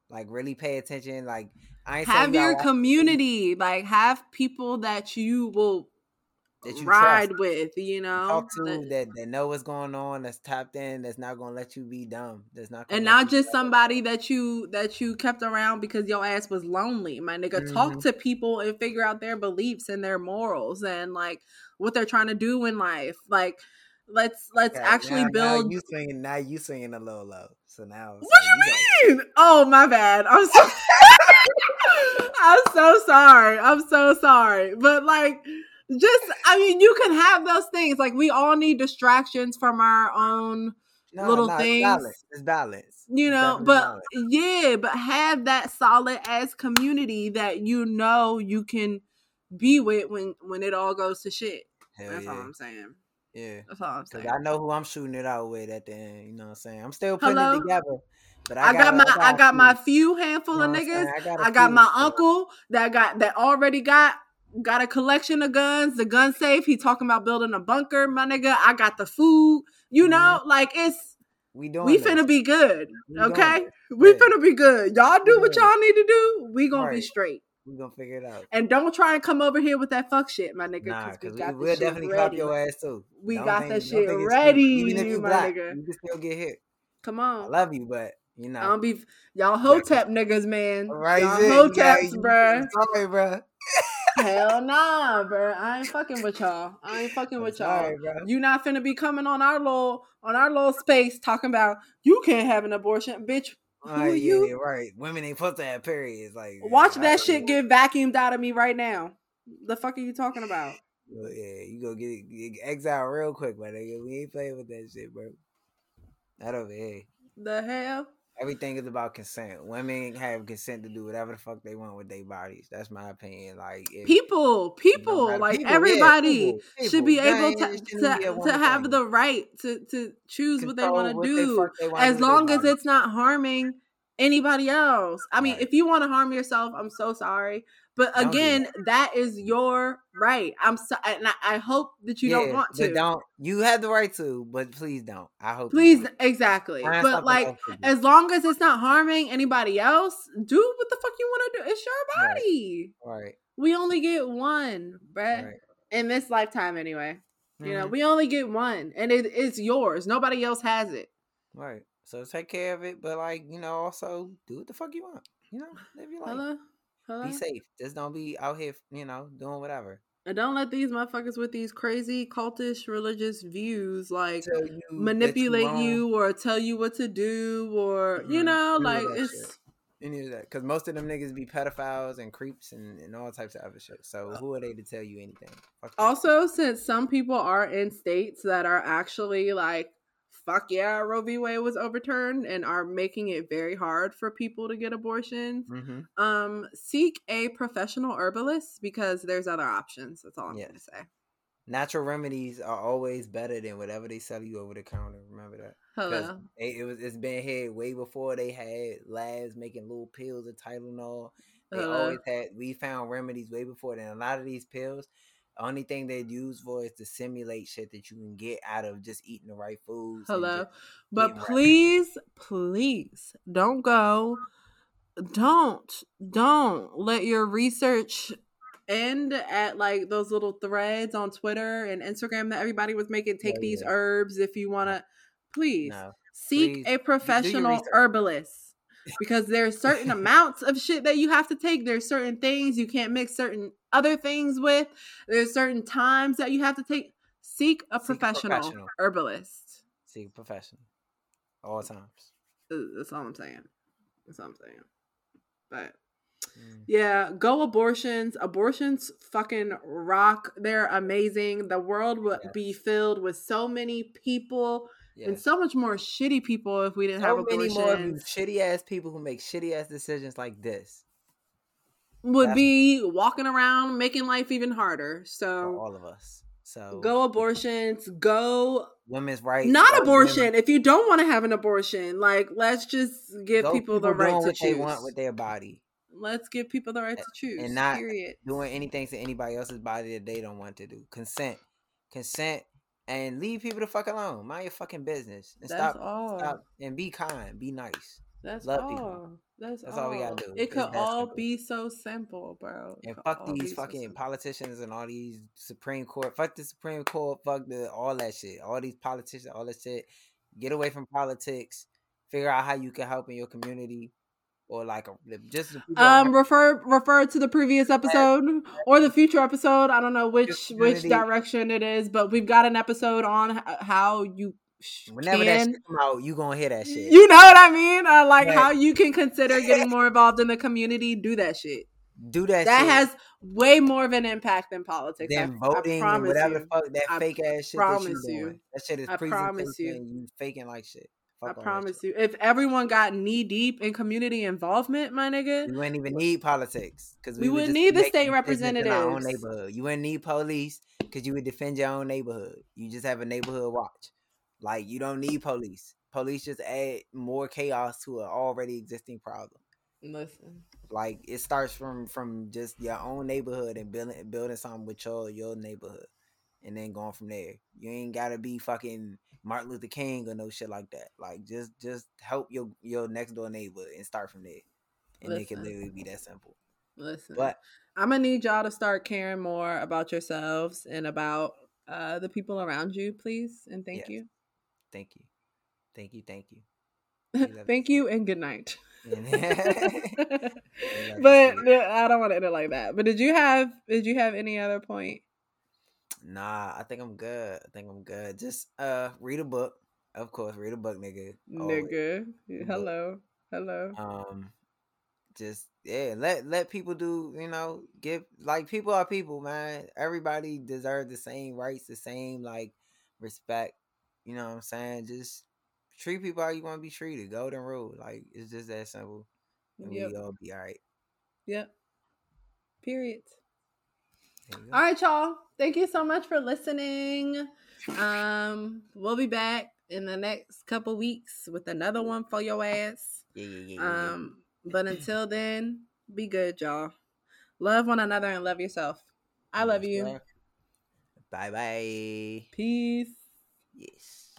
B: Like really pay attention. Like I
A: Have
B: you
A: your community, like have people that you will
B: that you
A: ride
B: trust.
A: with. You know,
B: talk to
A: that-
B: that, that know what's going on, that's tapped in, that's not gonna let you be dumb. That's not gonna
A: and not just somebody that you that you kept around because your ass was lonely my nigga talk
B: Mhm.
A: to people and figure out their beliefs and their morals and like what they're trying to do in life like let's let's
B: Okay,
A: actually
B: now,
A: build
B: Now you swinging. Now you swinging a little low. So now,
A: what
B: so
A: you mean oh my bad i'm so i'm so sorry i'm so sorry but like just i mean you can have those things like we all need distractions from our own
B: No,
A: little
B: no,
A: things.
B: It's balance. It's balance.
A: you know but
B: balance.
A: yeah but have that solid ass community that you know you can be with when when it all goes to shit
B: Hell
A: that's
B: yeah.
A: all i'm saying
B: Yeah.
A: that's all i'm saying
B: I know who I'm shooting it out with at the end. You know what I'm saying? I'm still putting
A: Hello?
B: it together. But
A: I,
B: I,
A: got
B: gotta-
A: my I got my
B: few.
A: few
B: You
A: handful
B: know
A: of
B: niggas.
A: Niggas.
B: got,
A: I got my uncle that got that already got got a collection of guns, the gun safe. He talking about building a bunker, my nigga. I got the food. You mm-hmm. know, like it's
B: We doing.
A: we
B: this.
A: finna be good.
B: We
A: Okay? We
B: Yeah.
A: finna be good. Y'all do what y'all need to do. We gonna be straight.
B: We gonna figure it out.
A: And don't try and come over here with that fuck shit, my nigga.
B: Nah,
A: Cause we
B: cause
A: got
B: we,
A: this
B: will definitely clap your ass too.
A: We
B: Don't
A: got
B: think-
A: that shit
B: think it's sweet.
A: ready,
B: Even if you
A: my
B: black,
A: nigga.
B: you can still get hit.
A: Come
B: I
A: on.
B: love you, but you
A: I
B: know.
A: don't be y'all hotep niggas, man.
B: Right,
A: y'all hoteps,
B: you-
A: bruh.
B: Sorry, bro.
A: Hell nah, bro. I ain't fucking with y'all. I ain't fucking with y'all.
B: bro.
A: You not finna be coming on our little on our little space talking about you can't have an abortion, bitch. Oh, who
B: Right,
A: are
B: yeah,
A: you?
B: yeah, right. Women ain't supposed to have periods. Like,
A: Watch
B: I
A: that shit get vacuumed out of me right now. The fuck are you talking about?
B: Well, yeah, you go get, get exiled real quick, my nigga. We ain't playing with that shit, bro. Not over here.
A: The hell?
B: Everything is about consent. Women have consent to do whatever the fuck they want with their bodies. That's my opinion. Like, if,
A: People, people,
B: matter-
A: like
B: people, yeah,
A: everybody
B: people,
A: should be
B: people.
A: able to
B: it shouldn't be a
A: to, to have
B: thing.
A: the right to to choose what they
B: Control
A: want to do.
B: they
A: as
B: do
A: long as it's not harming anybody else. I mean,
B: Right.
A: if you want to harm yourself, I'm so sorry. But
B: do
A: again, that is your right. I'm so, and I, I hope that you don't want to.
B: Don't you have the right to, but please don't. I hope.
A: Please, exactly.
B: Find
A: But like,
B: else to do.
A: as long as it's not harming anybody else, do what the fuck you want to do. It's your body.
B: right,
A: We only get one, bruh.
B: right.
A: In this lifetime, anyway. You know,
B: Mhm.
A: we only get one, and it, it's yours. Nobody else has it.
B: Right. So take care of it, but like you know, also do what the fuck you want. You know, live your life.
A: Hello, hello.
B: Be safe. Just don't be out here, you know, doing whatever.
A: And don't let these motherfuckers with these crazy cultish religious views like
B: you
A: manipulate you or tell you what to do or you
B: Mhm.
A: know
B: Do
A: like it's
B: shit. any of that because most of them niggas be pedophiles and creeps and, and all types of other shit. So who are they to tell you anything? Fuck them.
A: Also, since some people are in states that are actually like, fuck yeah, Roe v. Wade was overturned and are making it very hard for people to get abortions,
B: Mhm.
A: um, seek a professional herbalist because there's other options. That's all I'm
B: Yes.
A: going to say.
B: natural remedies are always better than whatever they sell you over the counter. Remember that.
A: Hello.
B: They, it was it's been here way before they had labs making little pills of Tylenol. They
A: Hello.
B: always had we found remedies way before then. A lot of these pills, only thing they're used for is to simulate shit that you can get out of just eating the right foods.
A: Hello. But
B: eating right.
A: please, please don't go. Don't, don't let your research end at like those little threads on Twitter and Instagram that everybody was making. Take
B: Yeah,
A: these
B: yeah.
A: herbs if you want to. Please
B: No.
A: seek
B: please,
A: a professional herbalist because there's certain amounts of shit that you have to take. There's certain things you can't mix certain other things with. There's certain times that you have to take. Seek a
B: Seek a
A: professional,
B: professional.
A: herbalist.
B: Seek a professional. All times.
A: That's all I'm saying. That's all I'm saying. But
B: Mm.
A: yeah, go abortions. Abortions fucking rock. They're amazing. The world would be filled with so many people and so much more shitty people if we didn't have
B: so many
A: abortions.
B: more shitty ass people who make shitty ass decisions like this
A: would
B: That's-
A: be walking around making life even harder.
B: for
A: So
B: all of us. So
A: go abortions. Go
B: women's rights.
A: not abortion.
B: women-
A: If you don't want to have an abortion, like let's just give
B: go
A: people, the right to
B: what
A: choose.
B: they want with their body.
A: Let's give people the right to choose.
B: and not
A: period.
B: doing anything to anybody else's body that they don't want to do. Consent, consent, and leave people the fuck alone. Mind your fucking business and
A: That's
B: stop,
A: all.
B: stop, and be kind, be nice,
A: That's
B: love
A: all.
B: people.
A: That's,
B: That's
A: all.
B: all we gotta do.
A: It could all
B: simple.
A: be so simple, bro. It
B: and fuck these fucking
A: simple.
B: politicians and all these Supreme Court. Fuck the Supreme Court. Fuck the all that shit. All these politicians, all that shit. Get away from politics. Figure out how you can help in your community, or like a, just
A: Um, refer refer to the previous episode or the future episode. I don't know which which direction it is, but we've got an episode on how you
B: Whenever that
A: can.
B: shit come out, you gonna hear that shit.
A: You know what I mean? Uh, like
B: Right.
A: how you can consider getting more involved in the community. Do that shit.
B: Do that. Shit.
A: That
B: shit.
A: has way more of an impact than politics. I-
B: Then
A: I,
B: voting and whatever
A: you.
B: fuck that
A: I
B: fake ass shit that you
A: promise you.
B: doing. That shit is
A: I promise you.
B: You faking like shit.
A: I promise you. If everyone got knee deep in community involvement, my nigga,
B: You wouldn't even need politics because
A: We wouldn't need the state
B: In our own
A: representatives.
B: neighborhood. You wouldn't need police because you would defend your own neighborhood. You just have a neighborhood watch. Like you don't need police. Police just add more chaos to an already existing problem.
A: listen.
B: Like it starts from from just your own neighborhood and building building something with your your neighborhood, and then going from there. You ain't gotta be fucking Martin Luther King or no shit like that. Like just just help your your next door neighbor and start from there, and it can literally be that simple.
A: Listen.
B: But
A: I'm gonna need y'all to start caring more about yourselves and about uh, the people around you, please. And thank
B: Yes.
A: you.
B: thank you, thank you, thank you.
A: Thank you and good night. But I don't want to end it like that. But did you have did you have any other point?
B: Nah, I think I'm good. I think I'm good. Just uh, read a book. Of course, read a book, nigga. Always.
A: Nigga. Hello. Hello.
B: um just yeah let let people do you know give like people are people man everybody deserves the same rights the same like respect you know what i'm saying just treat people how you want to be treated golden rule like it's just that simple and
A: Yep.
B: we all be all right
A: Yep. Period.
B: There you go.
A: All right, y'all. Thank you so much for listening. Um, we'll be back in the next couple weeks with another one for your ass.
B: yeah yeah yeah, yeah, yeah.
A: Um, but until then, be good, y'all. Love one another and love yourself. I love you.
B: bye bye
A: Peace.
B: yes